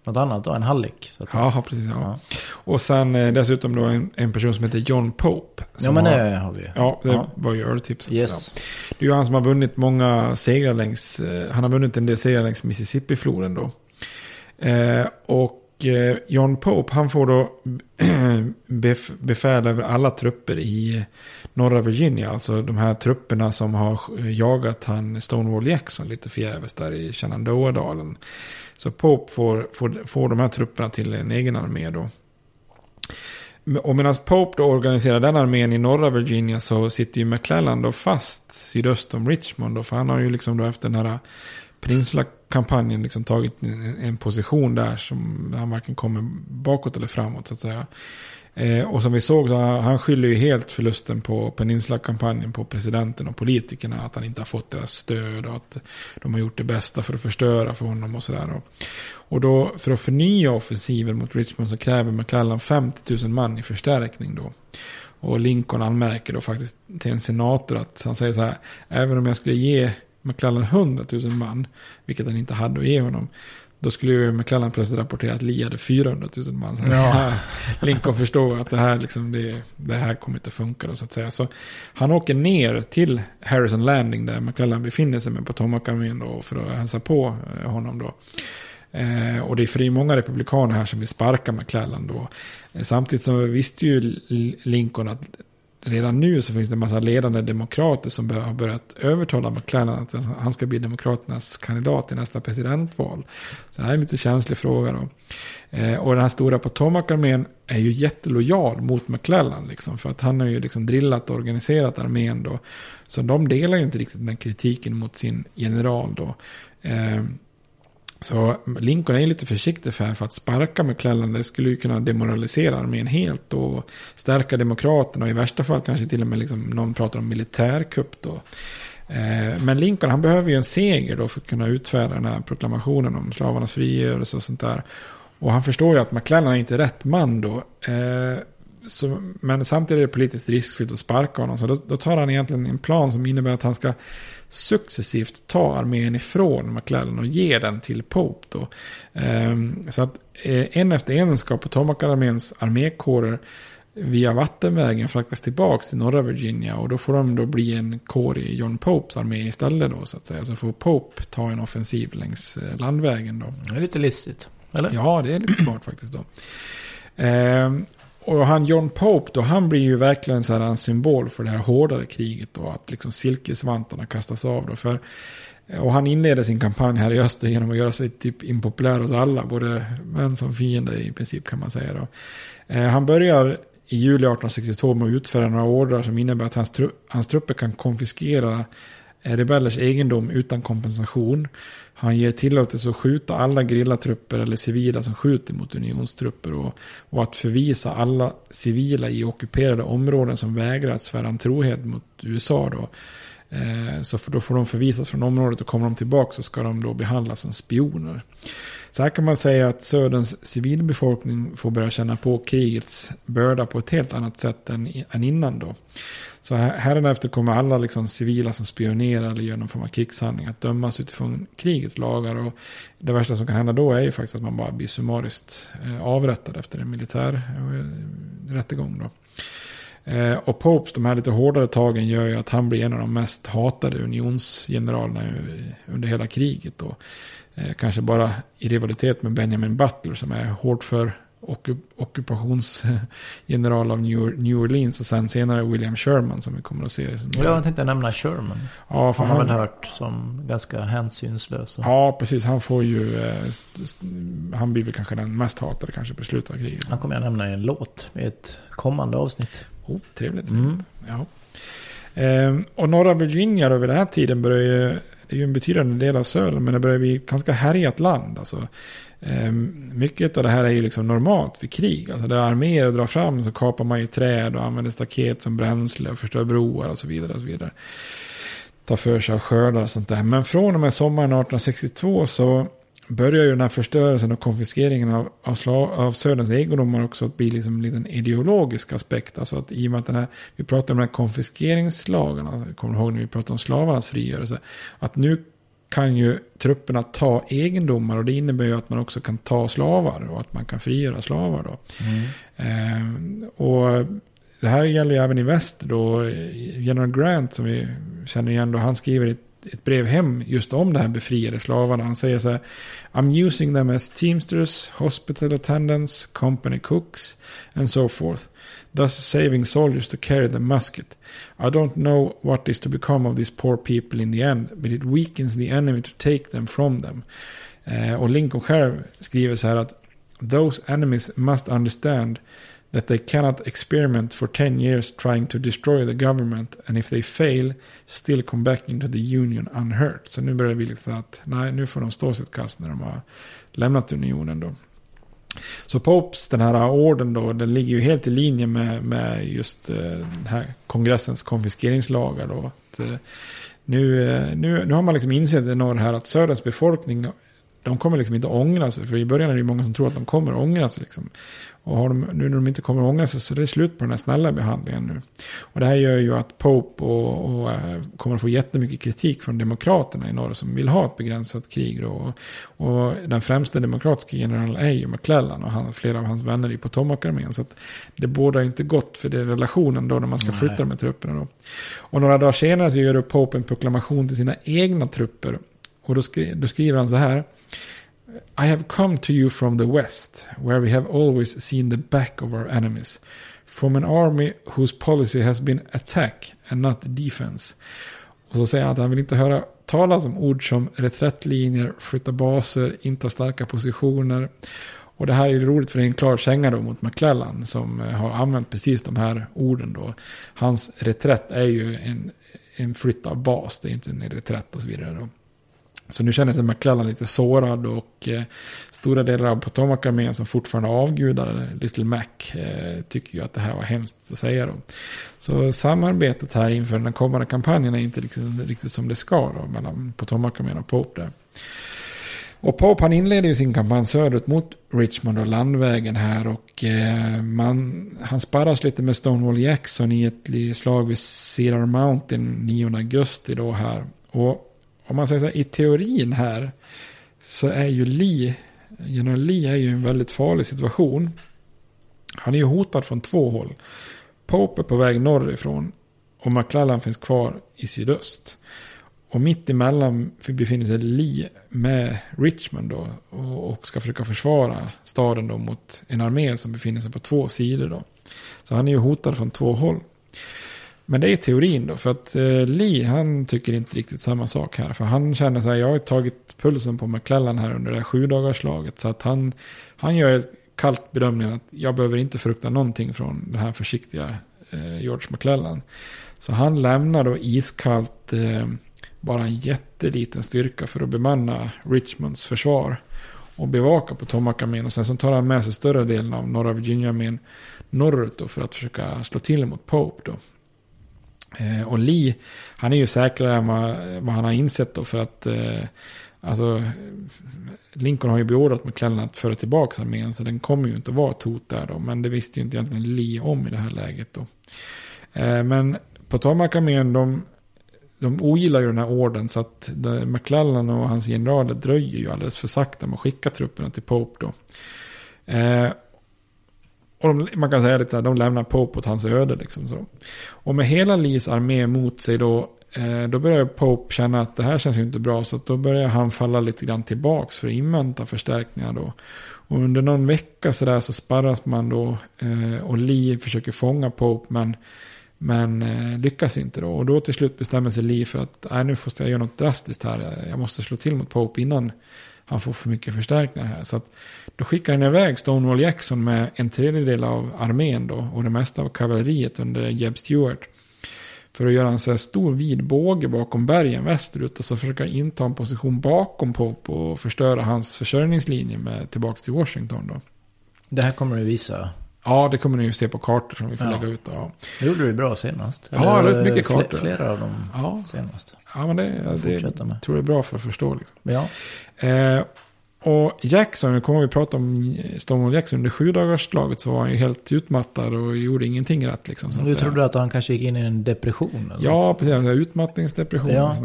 något annat då, en hallick. Så att. Ja, precis. Ja. ja. Och sen eh, dessutom då en, en person som heter John Pope. Ja, men det har vi. Ja, det ja. var ju öltipset. Yes. Ja. Det är ju han som har vunnit många segrar längs, eh, han har vunnit en del segrar längs Mississippi-floden då. Eh, och Eh, John Pope, han får då bef befäl över alla trupper i norra Virginia. Alltså de här trupperna som har jagat han Stonewall Jackson lite förgäves där i Shenandoah-dalen. Så Pope får, får, får de här trupperna till en egen armé då. Och medan Pope då organiserar den armén i norra Virginia så sitter ju McClellan då fast sydöst om Richmond. Då, för han har ju liksom då efter den här kampanjen liksom tagit en, en position där som han varken kommer bakåt eller framåt så att säga. Eh, och som vi såg, han skyller ju helt förlusten på Peninsula-kampanjen på presidenten och politikerna. Att han inte har fått deras stöd och att de har gjort det bästa för att förstöra för honom och sådär. Och, och då för att förnya offensiven mot Richmond så kräver McClellan 50 000 man i förstärkning då. Och Lincoln anmärker då faktiskt till en senator att han säger så här. Även om jag skulle ge McClellan 100 000 man, vilket han inte hade att ge honom, då skulle ju McClellan plötsligt rapportera att Lee hade 400 000 man. Så ja. Lincoln förstår att det här, liksom, det, det, här kommer inte funka då, så att säga. Så han åker ner till Harrison Landing där McClellan befinner sig med Potomac-armén för att hälsa på eh, honom då. Eh, och det är för det är många republikaner här som vill sparka McClellan då. Eh, samtidigt så visste ju Lincoln att redan nu så finns det en massa ledande demokrater som har börjat övertala McClellan att han ska bli demokraternas kandidat i nästa presidentval. Så det här är en lite känslig fråga då. Eh, och den här stora Potomac-armén är ju jättelojal mot McClellan. Liksom, för att han har ju liksom drillat och organiserat armén då. Så de delar ju inte riktigt den kritiken mot sin general då. Eh, så Lincoln är lite försiktig för, för att sparka McClellan. Det skulle ju kunna demoralisera armén helt och stärka demokraterna. Och i värsta fall kanske till och med liksom, någon pratar om militärkupp då. Eh, men Lincoln han behöver ju en seger då för att kunna utfärda den här proklamationen om slavarnas frigörelse och sånt där. Och han förstår ju att McClellan är inte rätt man då. Eh, så, men samtidigt är det politiskt riskfyllt att sparka honom. Så då, då tar han egentligen en plan som innebär att han ska successivt ta armén ifrån McClellan och ge den till Pope. Då. Ehm, så att eh, en efter en ska Potomac-arméns armékårer via vattenvägen fraktas tillbaka till norra Virginia. Och då får de då bli en kår i John Popes armé istället då så att säga. Så får Pope ta en offensiv längs eh, landvägen då. Det är lite listigt. Eller? Ja, det är lite smart faktiskt då. Ehm, och han John Pope då, han blir ju verkligen så här en symbol för det här hårdare kriget då. Att liksom silkesvantarna kastas av då. För, eh, och han inleder sin kampanj här i öster genom att göra sig typ impopulär hos alla. Både män som fiender i princip kan man säga då. Eh, han börjar i juli 1862 med att utföra några ordrar som innebär att hans, tru hans trupper kan konfiskera eh, rebellers egendom utan kompensation. Han ger tillåtelse att skjuta alla gerillatrupper eller civila som skjuter mot unionstrupper. Och, och att förvisa alla civila i ockuperade områden som vägrar att svära en trohet mot USA. Då. Eh, så för, då får de förvisas från området och kommer de tillbaka så ska de då behandlas som spioner. Så här kan man säga att Söderns civilbefolkning får börja känna på krigets börda på ett helt annat sätt än, än innan då. Så härefter kommer alla liksom civila som spionerar eller gör någon form av krigshandling att dömas utifrån krigets lagar. Och det värsta som kan hända då är ju faktiskt att man bara blir summariskt eh, avrättad efter en militär eh, rättegång. Då. Eh, och Popes, de här lite hårdare tagen gör ju att han blir en av de mest hatade unionsgeneralerna under hela kriget. Då. Kanske bara i rivalitet med Benjamin Butler som är hårt för ockupationsgeneral av New Orleans och sen senare William Sherman som vi kommer att se. Som jag tänkte nämna Sherman. Ja, för han har väl hört som ganska hänsynslös. Ja, precis. Han får ju, eh, han blir väl kanske den mest hatade kanske på slutet av kriget. Han kommer jag nämna i en låt i ett kommande avsnitt. Oh, trevligt. Mm. Ja. Ehm, och norra Virginia då vid den här tiden börjar ju, är ju en betydande del av södern, men det börjar bli ett ganska härjat land. Alltså, ehm, mycket av det här är ju liksom normalt vid krig. Alltså där arméer drar fram så kapar man ju träd och använder staket som bränsle och förstör broar och så vidare. Och så vidare. Tar för sig av skördar och sånt där. Men från och med sommaren 1862 så börjar ju den här förstörelsen och konfiskeringen av, av, slav, av Söderns egendomar också att bli liksom en liten ideologisk aspekt. Alltså att i och med att den här, vi pratar om den här konfiskeringslagarna, kommer du ihåg när vi pratade om slavarnas frigörelse, att nu kan ju trupperna ta egendomar och det innebär ju att man också kan ta slavar och att man kan frigöra slavar då. Mm. Eh, och det här gäller ju även i väster då. General Grant som vi känner igen då, han skriver ett, ett brev hem just om det här befriade slavarna. Han säger så här. I'm using them as teamsters, hospital attendants, company cooks and so forth. Thus saving soldiers to carry the musket. I don't know what is to become of these poor people in the end, but it weakens the enemy to take them from them. Eh, och Lincoln själv skriver så här att Those enemies must understand that they cannot experiment for 10 years trying to destroy the government and if they fail still come back into the union unhurt. Så nu börjar vi liksom att nej, nu får de stå sitt kast när de har lämnat unionen då. Så Popes, den här orden då, den ligger ju helt i linje med, med just eh, den här kongressens konfiskeringslagar då. Att, eh, nu, eh, nu, nu har man liksom insett i norr här att Söderns befolkning de kommer liksom inte ångra sig. För i början är det ju många som tror att de kommer ångra sig. Liksom. Och har de, nu när de inte kommer ångra sig så är det slut på den här snälla behandlingen nu. Och det här gör ju att Pope och, och äh, kommer att få jättemycket kritik från demokraterna i norr som vill ha ett begränsat krig. Då. Och, och den främsta demokratiska generalen är ju McClellan och han, flera av hans vänner i Potomac-armén. Så det båda inte gott för det relationen då när man ska flytta Nej. de här trupperna. Då. Och några dagar senare så gör Pope en proklamation till sina egna trupper. Och då, skri då skriver han så här. I have come to you from the west, where we have always seen the back of our enemies. From an army whose policy has been attack and not defense. Och så säger han att han vill inte höra talas om ord som reträttlinjer, flytta baser, inta starka positioner. Och det här är roligt för det är en klar känga då mot McClellan som eh, har använt precis de här orden då. Hans reträtt är ju en, en flytt av bas, det är inte en reträtt och så vidare då. Så nu känner sig McClellan lite sårad och eh, stora delar av Potomac-armén som fortfarande avgudar Little Mac eh, tycker ju att det här var hemskt att säga då. Så samarbetet här inför den kommande kampanjen är inte riktigt, riktigt som det ska då mellan Potomac-armén och Pope där. Och Pope han inleder ju sin kampanj söderut mot Richmond och landvägen här och eh, man, han sparras lite med Stonewall Jackson i ett slag vid Cedar Mountain 9 augusti då här. Och om man säger så här, i teorin här så är ju Lee, general Lee är ju en väldigt farlig situation. Han är ju hotad från två håll. Pope är på väg norrifrån och McClellan finns kvar i sydöst. Och mitt emellan befinner sig Lee med Richmond då och ska försöka försvara staden då mot en armé som befinner sig på två sidor då. Så han är ju hotad från två håll. Men det är teorin då, för att eh, Lee han tycker inte riktigt samma sak här. För han känner så här, jag har tagit pulsen på McClellan här under det här sju slaget. Så att han, han gör kallt bedömningen att jag behöver inte frukta någonting från den här försiktiga eh, George McClellan. Så han lämnar då iskallt eh, bara en jätteliten styrka för att bemanna Richmonds försvar. Och bevaka på Tomac-armén. Och sen så tar han med sig större delen av norra Virginia-armén norrut då för att försöka slå till mot Pope då. Eh, och Lee, han är ju säkrare än vad, vad han har insett då för att eh, alltså, Lincoln har ju beordrat McClellan att föra tillbaka armén så den kommer ju inte att vara ett hot där då. Men det visste ju inte egentligen Lee om i det här läget då. Eh, men Potomac-armén, de, de ogillar ju den här orden så att eh, McClellan och hans generaler dröjer ju alldeles för sakta med att skicka trupperna till Pope då. Eh, och de, man kan säga lite att de lämnar Pope åt hans öde. Liksom så. Och med hela Lees armé mot sig då, eh, då börjar Pope känna att det här känns ju inte bra. Så då börjar han falla lite grann tillbaks för att invänta förstärkningar då. Och under någon vecka så där så sparras man då eh, och Lee försöker fånga Pope men, men eh, lyckas inte då. Och då till slut bestämmer sig Lee för att nu måste jag göra något drastiskt här. Jag måste slå till mot Pope innan han får för mycket förstärkningar här. Så att då skickar han iväg Stonewall Jackson med en tredjedel av armén då och det mesta av kavalleriet under Jeb Stuart. För att göra en så här stor vid båge bakom bergen västerut och så försöka inta en position bakom Pope och förstöra hans försörjningslinje med tillbaka till Washington då. Det här kommer du visa Ja, det kommer ni ju se på kartor som vi får ja. lägga ut. Ja. Det gjorde du bra senast. Eller ja, det mycket kartor. Flera av dem ja. senast. Ja, men det, det, det tror jag är bra för att förstå. Liksom. Ja. Eh, och Jackson, nu kommer vi prata om Stonewall Jackson under sju slaget så var han ju helt utmattad och gjorde ingenting rätt. Liksom, så Du att trodde att han kanske gick in i en depression? Eller Ja, något? precis. Utmattningsdepression. Ja.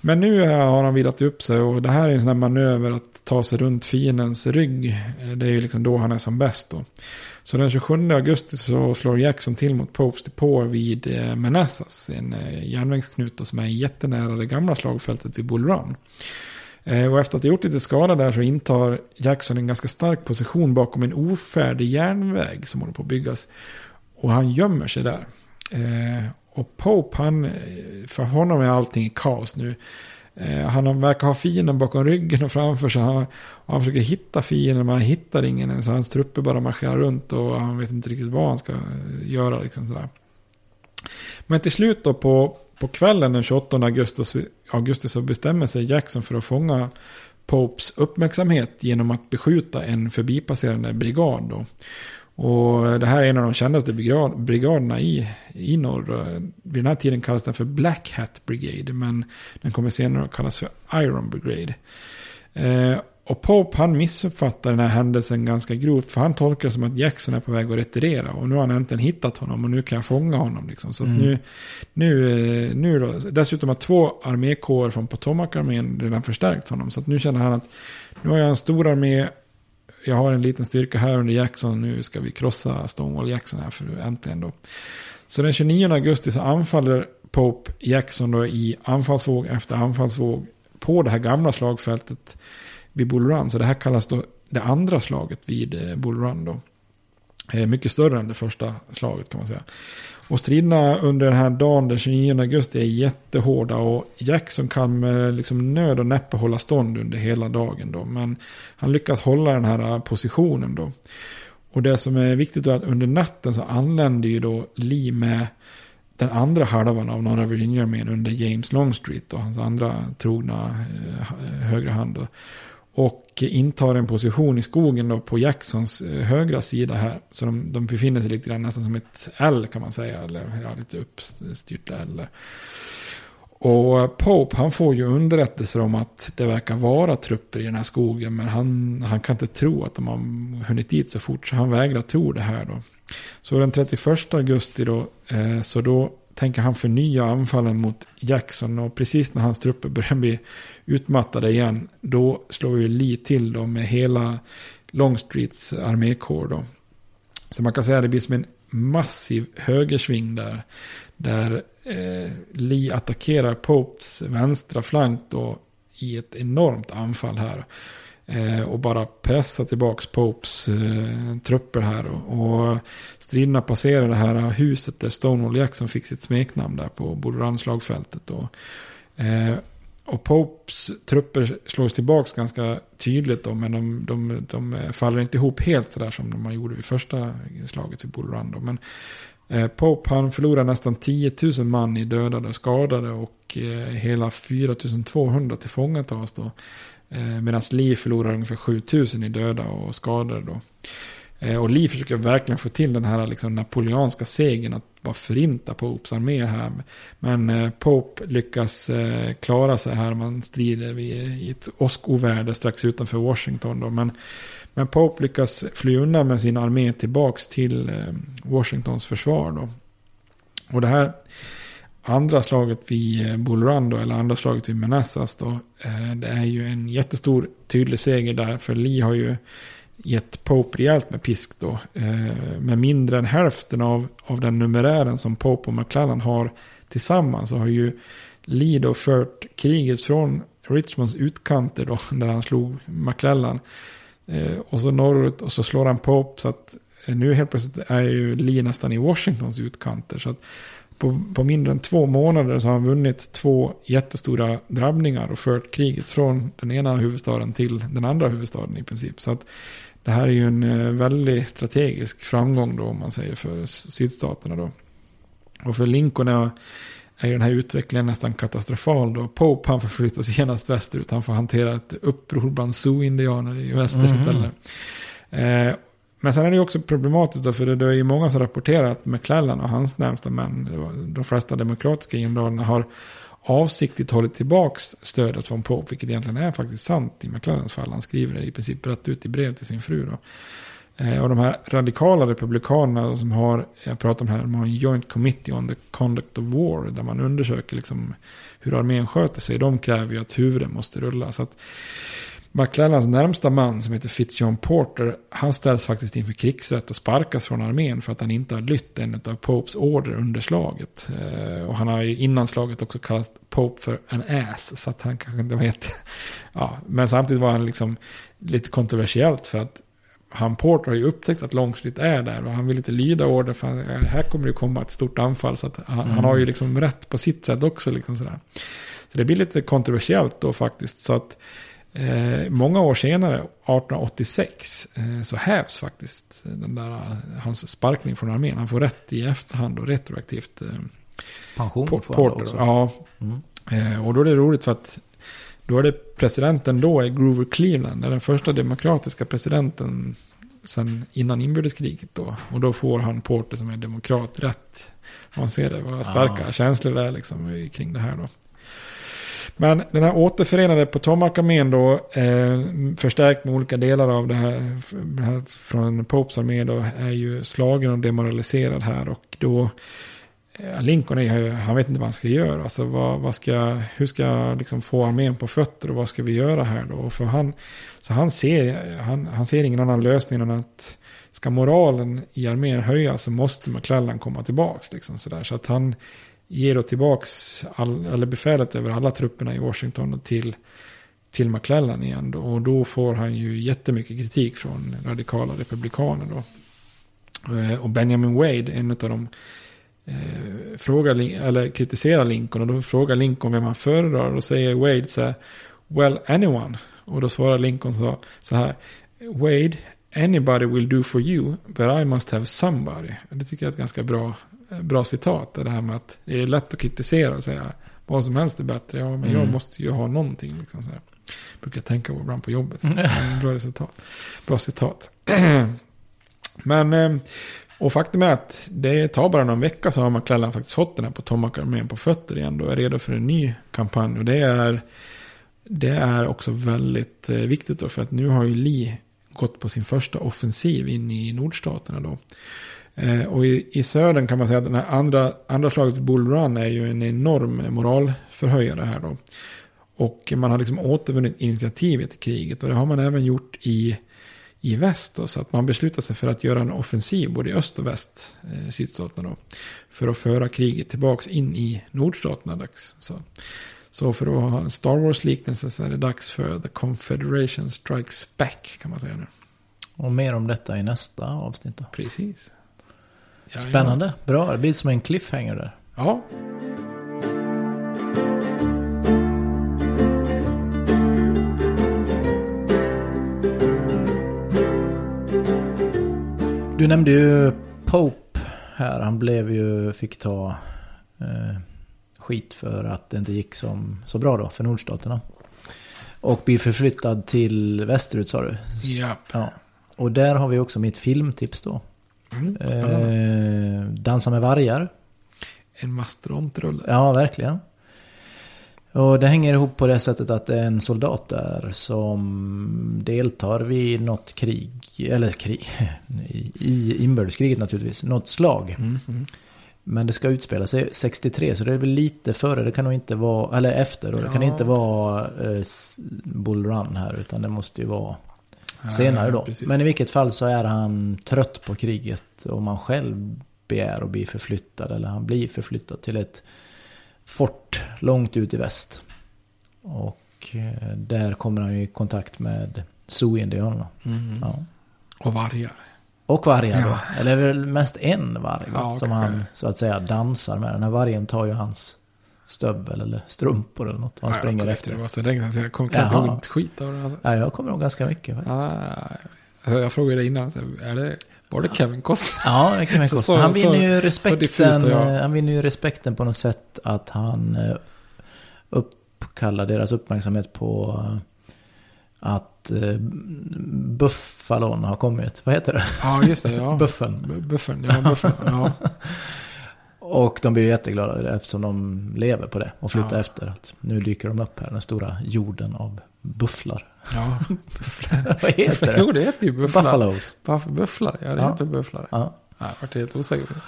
Men nu har han vilat upp sig och det här är en sån här manöver att ta sig runt fiendens rygg. Det är ju liksom då han är som bäst då. Så den 27 augusti så slår Jackson till mot Popes depå vid eh, Manassas. En eh, järnvägsknut som är jättenära det gamla slagfältet vid Bull Run. Eh, och efter att ha gjort lite skada där så intar Jackson en ganska stark position bakom en ofärdig järnväg som håller på att byggas. Och han gömmer sig där. Och Pope, han, för honom är allting i kaos nu. Eh, han verkar ha fienden bakom ryggen och framför sig. Han, han försöker hitta fienden men han hittar ingen. ens. Så hans trupper bara marscherar runt och han vet inte riktigt vad han ska eh, göra. Liksom sådär. Men till slut då på, på kvällen den 28 augusti, så- augusti så bestämmer sig Jackson för att fånga Popes uppmärksamhet genom att beskjuta en förbipasserande brigad. Då. Och det här är en av de kändaste brigad, brigaderna i, i norr. Vid den här tiden kallas den för Black Hat Brigade. Men den kommer senare att kallas för Iron Brigade. Eh, och Pope han missuppfattar den här händelsen ganska grovt. För han tolkar det som att Jackson är på väg att retirera. Och nu har han äntligen hittat honom och nu kan jag fånga honom. Liksom. Så att Mm. nu, nu, eh, nu då, dessutom har två armékårer från Potomac-armén redan förstärkt honom. Så nu känner han att nu har jag en stor armé. Jag har en liten styrka här under Jackson. Nu ska vi krossa Stonewall Jackson här för äntligen då. Så den 29 augusti så anfaller Pope Jackson då i anfallsvåg efter anfallsvåg på det här gamla slagfältet vid Bull Run. Så det här kallas då det andra slaget vid eh, Bull Run då. Eh, mycket större än det första slaget kan man säga. Och striderna under den här dagen den 29 augusti är jättehårda och Jackson kan med liksom nöd och näppe hålla stånd under hela dagen då. Men han lyckas hålla den här positionen då. Och det som är viktigt då är att under natten så anländer ju då Lee med den andra halvan av norra Virginia-armén under James Longstreet och hans andra trogna eh, högra hand. Då. Och intar en position i skogen då på Jacksons eh, högra sida här. Så de, de befinner sig lite grann nästan som ett L kan man säga. Eller ja, lite uppstyrt L. Och Pope han får ju underrättelser om att det verkar vara trupper i den här skogen. Men han, han kan inte tro att de har hunnit dit så fort. Så han vägrar tro det här då. Så den 31 augusti då. Eh, så då tänker han förnya anfallen mot Jackson. Och precis när hans trupper börjar bli utmattade igen. Då slår ju Lee till då med hela Longstreets armékår då. Så man kan säga att det blir som en massiv högersving där. Där eh, Lee attackerar Popes vänstra flank då i ett enormt anfall här. Eh, och bara pressar tillbaka Popes eh, trupper här. Och, och striderna passerar det här huset där Stonewall Jackson fick sitt smeknamn där på Bull Run-slagfältet. Och, eh, och Popes trupper slås tillbaka ganska tydligt då, men de, de, de faller inte ihop helt sådär som de gjorde vid första slaget vid Bull Run. Då. Men eh, Pope han förlorar nästan 10 000 man i dödade och skadade och eh, hela 4 200 tillfångatas då. Eh, Medan Lee förlorar ungefär 7000 i döda och skadade då. Eh, och Lee försöker verkligen få till den här liksom, napoleanska segern att bara förinta Popes armé här. Men eh, Pope lyckas klara sig här. Man strider i ett åskoväder strax utanför Washington. Då. Men, men Pope lyckas fly undan med sin armé tillbaks till Washingtons försvar. Då. Och det här andra slaget vid eh, Bull Run då, eller andra slaget vid Manassas då. Eh, det är ju en jättestor tydlig seger där. För Lee har ju gett Pope rejält med pisk då. Eh, med mindre än hälften av, av den numerären som Pope och McClellan har tillsammans. Så har ju Lee då fört kriget från Richmonds utkanter då. Där han slog McClellan. Och så norrut och så slår han Pope. Så att nu helt plötsligt är ju Lee nästan i Washingtons utkanter. Så att på, på mindre än två månader så har han vunnit två jättestora drabbningar och fört kriget från den ena huvudstaden till den andra huvudstaden i princip. Så att det här är ju en eh, väldigt strategisk framgång då om man säger för sydstaterna då. Och för Lincoln är, är den här utvecklingen nästan katastrofal då. Pope han förflyttas genast västerut. Han får hantera ett uppror bland Sioux-indianer i väster Mhm. istället. Eh, men sen är det ju också problematiskt då, för det, det är ju många som rapporterar att McClellan och hans närmsta män, de flesta demokratiska generalerna har avsiktligt hållit tillbaks stödet från Pope, vilket egentligen är faktiskt sant i McClellans fall. Han skriver det i princip rätt ut i brev till sin fru. Då. Eh, och de här radikala republikanerna som har, jag pratar om här, de har en joint committee on the conduct of war, där man undersöker liksom hur armén sköter sig. De kräver ju att huvuden måste rulla. Så att McClellans närmsta man som heter Fitzjohn Porter, han ställs faktiskt inför krigsrätt och sparkas från armén för att han inte har lytt en av Popes order under slaget. Eh, och han har ju innan slaget också kallat Pope för en ass, så att han kanske inte vet. Ja, men samtidigt var han liksom lite kontroversiellt för att han Porter har ju upptäckt att Longstreet är där och han vill inte lyda order för här kommer det komma ett stort anfall. Så att han, mm. han, har ju liksom rätt på sitt sätt också. Liksom sådär. Så det blir lite kontroversiellt då faktiskt. Så att eh, många år senare, 1886, eh, så hävs faktiskt den där, hans sparkning från armén. Han får rätt i efterhand och retroaktivt. Eh, Pension Por Porter. Också. Ja. Mm. Eh, och då är det roligt för att då är det presidenten då är Grover Cleveland, är den första demokratiska presidenten sen innan inbördeskriget då. Och då får han Porter som är demokrat rätt. Man ser det, vad starka ah. känslor det är liksom kring det här då. Men den här återförenade Potomac-armén då, eh, förstärkt med olika delar av det här, det här från Popes armé då, är ju slagen och demoraliserad här. Och då eh, Lincoln är, ju, han vet inte vad han ska göra. Alltså vad, vad ska, hur ska jag liksom få armén på fötter och vad ska vi göra här då? För han, så han ser, han, han ser ingen annan lösning än att ska moralen i armén höjas så måste McClellan komma tillbaka. Liksom sådär. Så att han ger då tillbaks all, eller befälet över alla trupperna i Washington till, till McClellan igen. Då. Och då får han ju jättemycket kritik från radikala republikaner. Då. Eh, och Benjamin Wade, en av de eh, frågar, eller kritiserar Lincoln och då frågar Lincoln vem han föredrar. Och då säger Wade så här, well anyone. Och då svarar Lincoln så, så här, Wade, anybody will do for you, but I must have somebody. Det tycker jag är ett ganska bra, bra citat. Det här med att det är lätt att kritisera och säga vad som helst är bättre. Ja, men mm. jag måste ju ha någonting. Liksom så här. Brukar tänka på ibland på jobbet. bra resultat. Bra citat. men eh, och faktum är att det tar bara någon vecka så har McClellan faktiskt fått den här Potomac-armén på fötter igen. Och är redo för en ny kampanj. Och det är, det är också väldigt eh, viktigt då. För att nu har ju Lee gått på sin första offensiv in i nordstaterna då. Eh, och i, i södern kan man säga att den här andra, andra slaget Bull Run är ju en enorm moralförhöjare här då. Och man har liksom återvunnit initiativet i kriget. Och det har man även gjort i i väst. Då, så att man beslutar sig för att göra en offensiv både i öst och väst, eh, sydstaterna då. För att föra kriget tillbaka in i nordstaterna. Dags. Så, så för att ha en Star Wars-liknelse så är det dags för The Confederation Strikes Back kan man säga nu. Och mer om detta i nästa avsnitt då. Precis. Spännande, bra. Det blir som en cliffhanger där. Ja. Du nämnde ju Pope här. Han blev ju, fick ta eh, skit för att det inte gick som, så bra då för nordstaterna. Och blir förflyttad till västerut sa du? Yep. Ja. Och där har vi också mitt filmtips då. Mm, eh, Dansa med vargar. En mastodontrulle. Ja, verkligen. Och det hänger ihop på det sättet att det är en soldat där som deltar vid något krig, eller krig, i inbördeskriget naturligtvis, något slag. Mm, mm. Men det ska utspela sig 63 så det är väl lite före, det kan nog inte vara, eller efter och det ja, kan inte vara eh, Bull Run här utan det måste ju vara senare då. Ja, Men i vilket fall så är han trött på kriget och man själv begär att bli förflyttad eller han blir förflyttad till ett fort långt ut i väst. Och eh, där kommer han ju i kontakt med Sioux-indianerna. Mm. Ja. Och vargar. Och vargar ja. då. Eller väl mest en varg ja, som han så att säga dansar med. Den här vargen tar ju hans stövel eller strumpor eller något. Han ja, springer efter. Det var så länge sedan jag kommer inte ihåg ett skit av det. Alltså. Ja, jag kommer ihåg ganska mycket faktiskt. Ah, jag frågade dig innan, är det, var det Kevin Costner? Ja, det är Kevin Costner. Han vinner ju respekten, han vinner ju respekten på något sätt att han eh, uppkallar deras uppmärksamhet på eh, att eh, Buffalon har kommit. Vad heter det? Ja, just det. Ja. Buffen. Buffen, ja. Buffen, ja. Och de blir jätteglada eftersom de lever på det och flyttar Ja. efter att nu dyker de upp här, den stora jorden av bufflar. Ja, Vad heter det? Jo, det heter ju bufflar. Buffaloes. Buff, bufflar, ja det Ja. heter bufflar. Ja. Ja, jag vart helt osäker på det.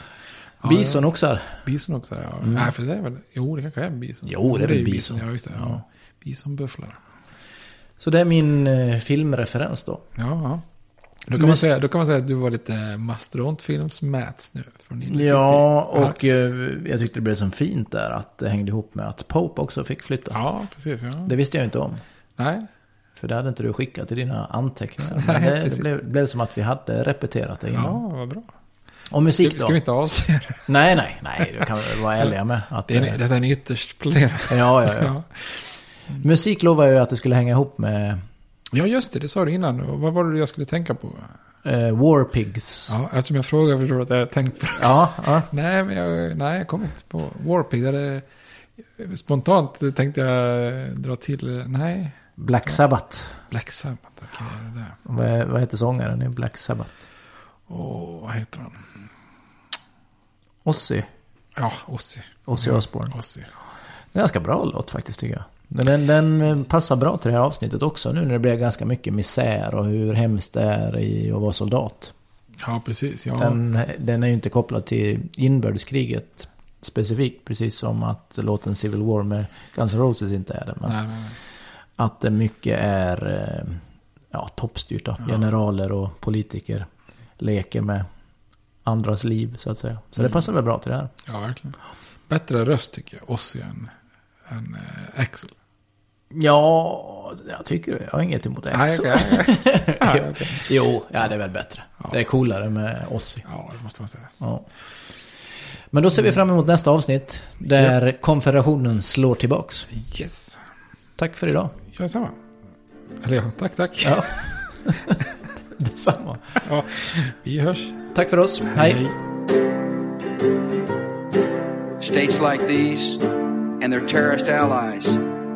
Ja, Bison också här. Bison också, ja. Mm. Nej, för det är väl, jo det kanske är bison. Jo, det är väl bison. Ja, just det. Ja. Bisonbufflar. Så det är min eh, filmreferens då. Ja, ja. Då kan, man säga, då kan man säga att du var lite mastodontfilms-Mats nu. Från Inner Ja, City. och eh, jag tyckte det blev så fint där att det hängde ihop med att Pope också fick flytta. Ja, precis. Ja. Det visste jag inte om. Nej, För det hade inte du skickat i dina anteckningar. Nej, det, det blev, blev som att vi hade repeterat det innan. ja, vad bra. Och musik Ska, då? ska vi inte avslöja det? Nej, nej, nej. Det kan vi väl vara ärliga med. Att, Det är, eh, detta är en ytterst planerad. ja, ja, ja. Musik lovar ju att det skulle hänga ihop med Ja, just det. Det sa du innan. Vad var det jag skulle tänka på? eh, War Pigs. Ja, eftersom jag frågar förstår du att jag har tänkt på det också. Ja, ja. Nej, men jag, nej, jag kom inte på Warpig. Där det, spontant tänkte jag dra till, nej, Black Sabbath. Black Sabbath. Okej, där. Vad, vad heter sångaren i Black Sabbath? Och vad heter han? Ozzy. Ja, Ozzy. Ozzy Osbourne. Ozzy. Ganska bra låt faktiskt tycker jag. Men den, den eh, passar bra till det här avsnittet också nu när det blir ganska mycket misär och hur hemskt det är i att vara soldat. Ja, precis. Ja. Den, den är ju inte kopplad till inbördeskriget specifikt, precis som att låten Civil War med Guns N' Roses inte är det. Men Nej, nej, nej. att det mycket är eh, ja, toppstyrt då. Generaler och politiker leker med andras liv så att säga. Så Mm. det passar väl bra till det här. Ja, verkligen. Bättre röst tycker jag, Ozzy än, än äh, Axel. Ja, jag tycker det. Jag har inget emot Nej, Axel. okej, okej. Ja, jo, jo, ja det är väl bättre. Det är coolare med Ozzy. Ja, det måste man säga. Ja. Men då ser vi fram emot nästa avsnitt. Där konfederationen slår tillbaks. Yes. Tack för idag. Gör detsamma. Eller ja, tack, tack. Ja. Detsamma. Ja, vi hörs. Tack för oss. Hej. States like these and their terrorist allies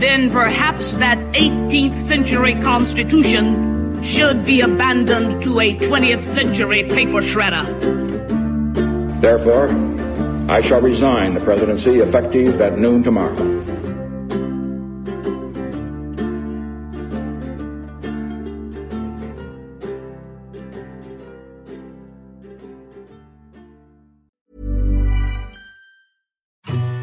then perhaps that 18th century Constitution should be abandoned to a 20th century paper shredder. Therefore, I shall resign the presidency effective at noon tomorrow.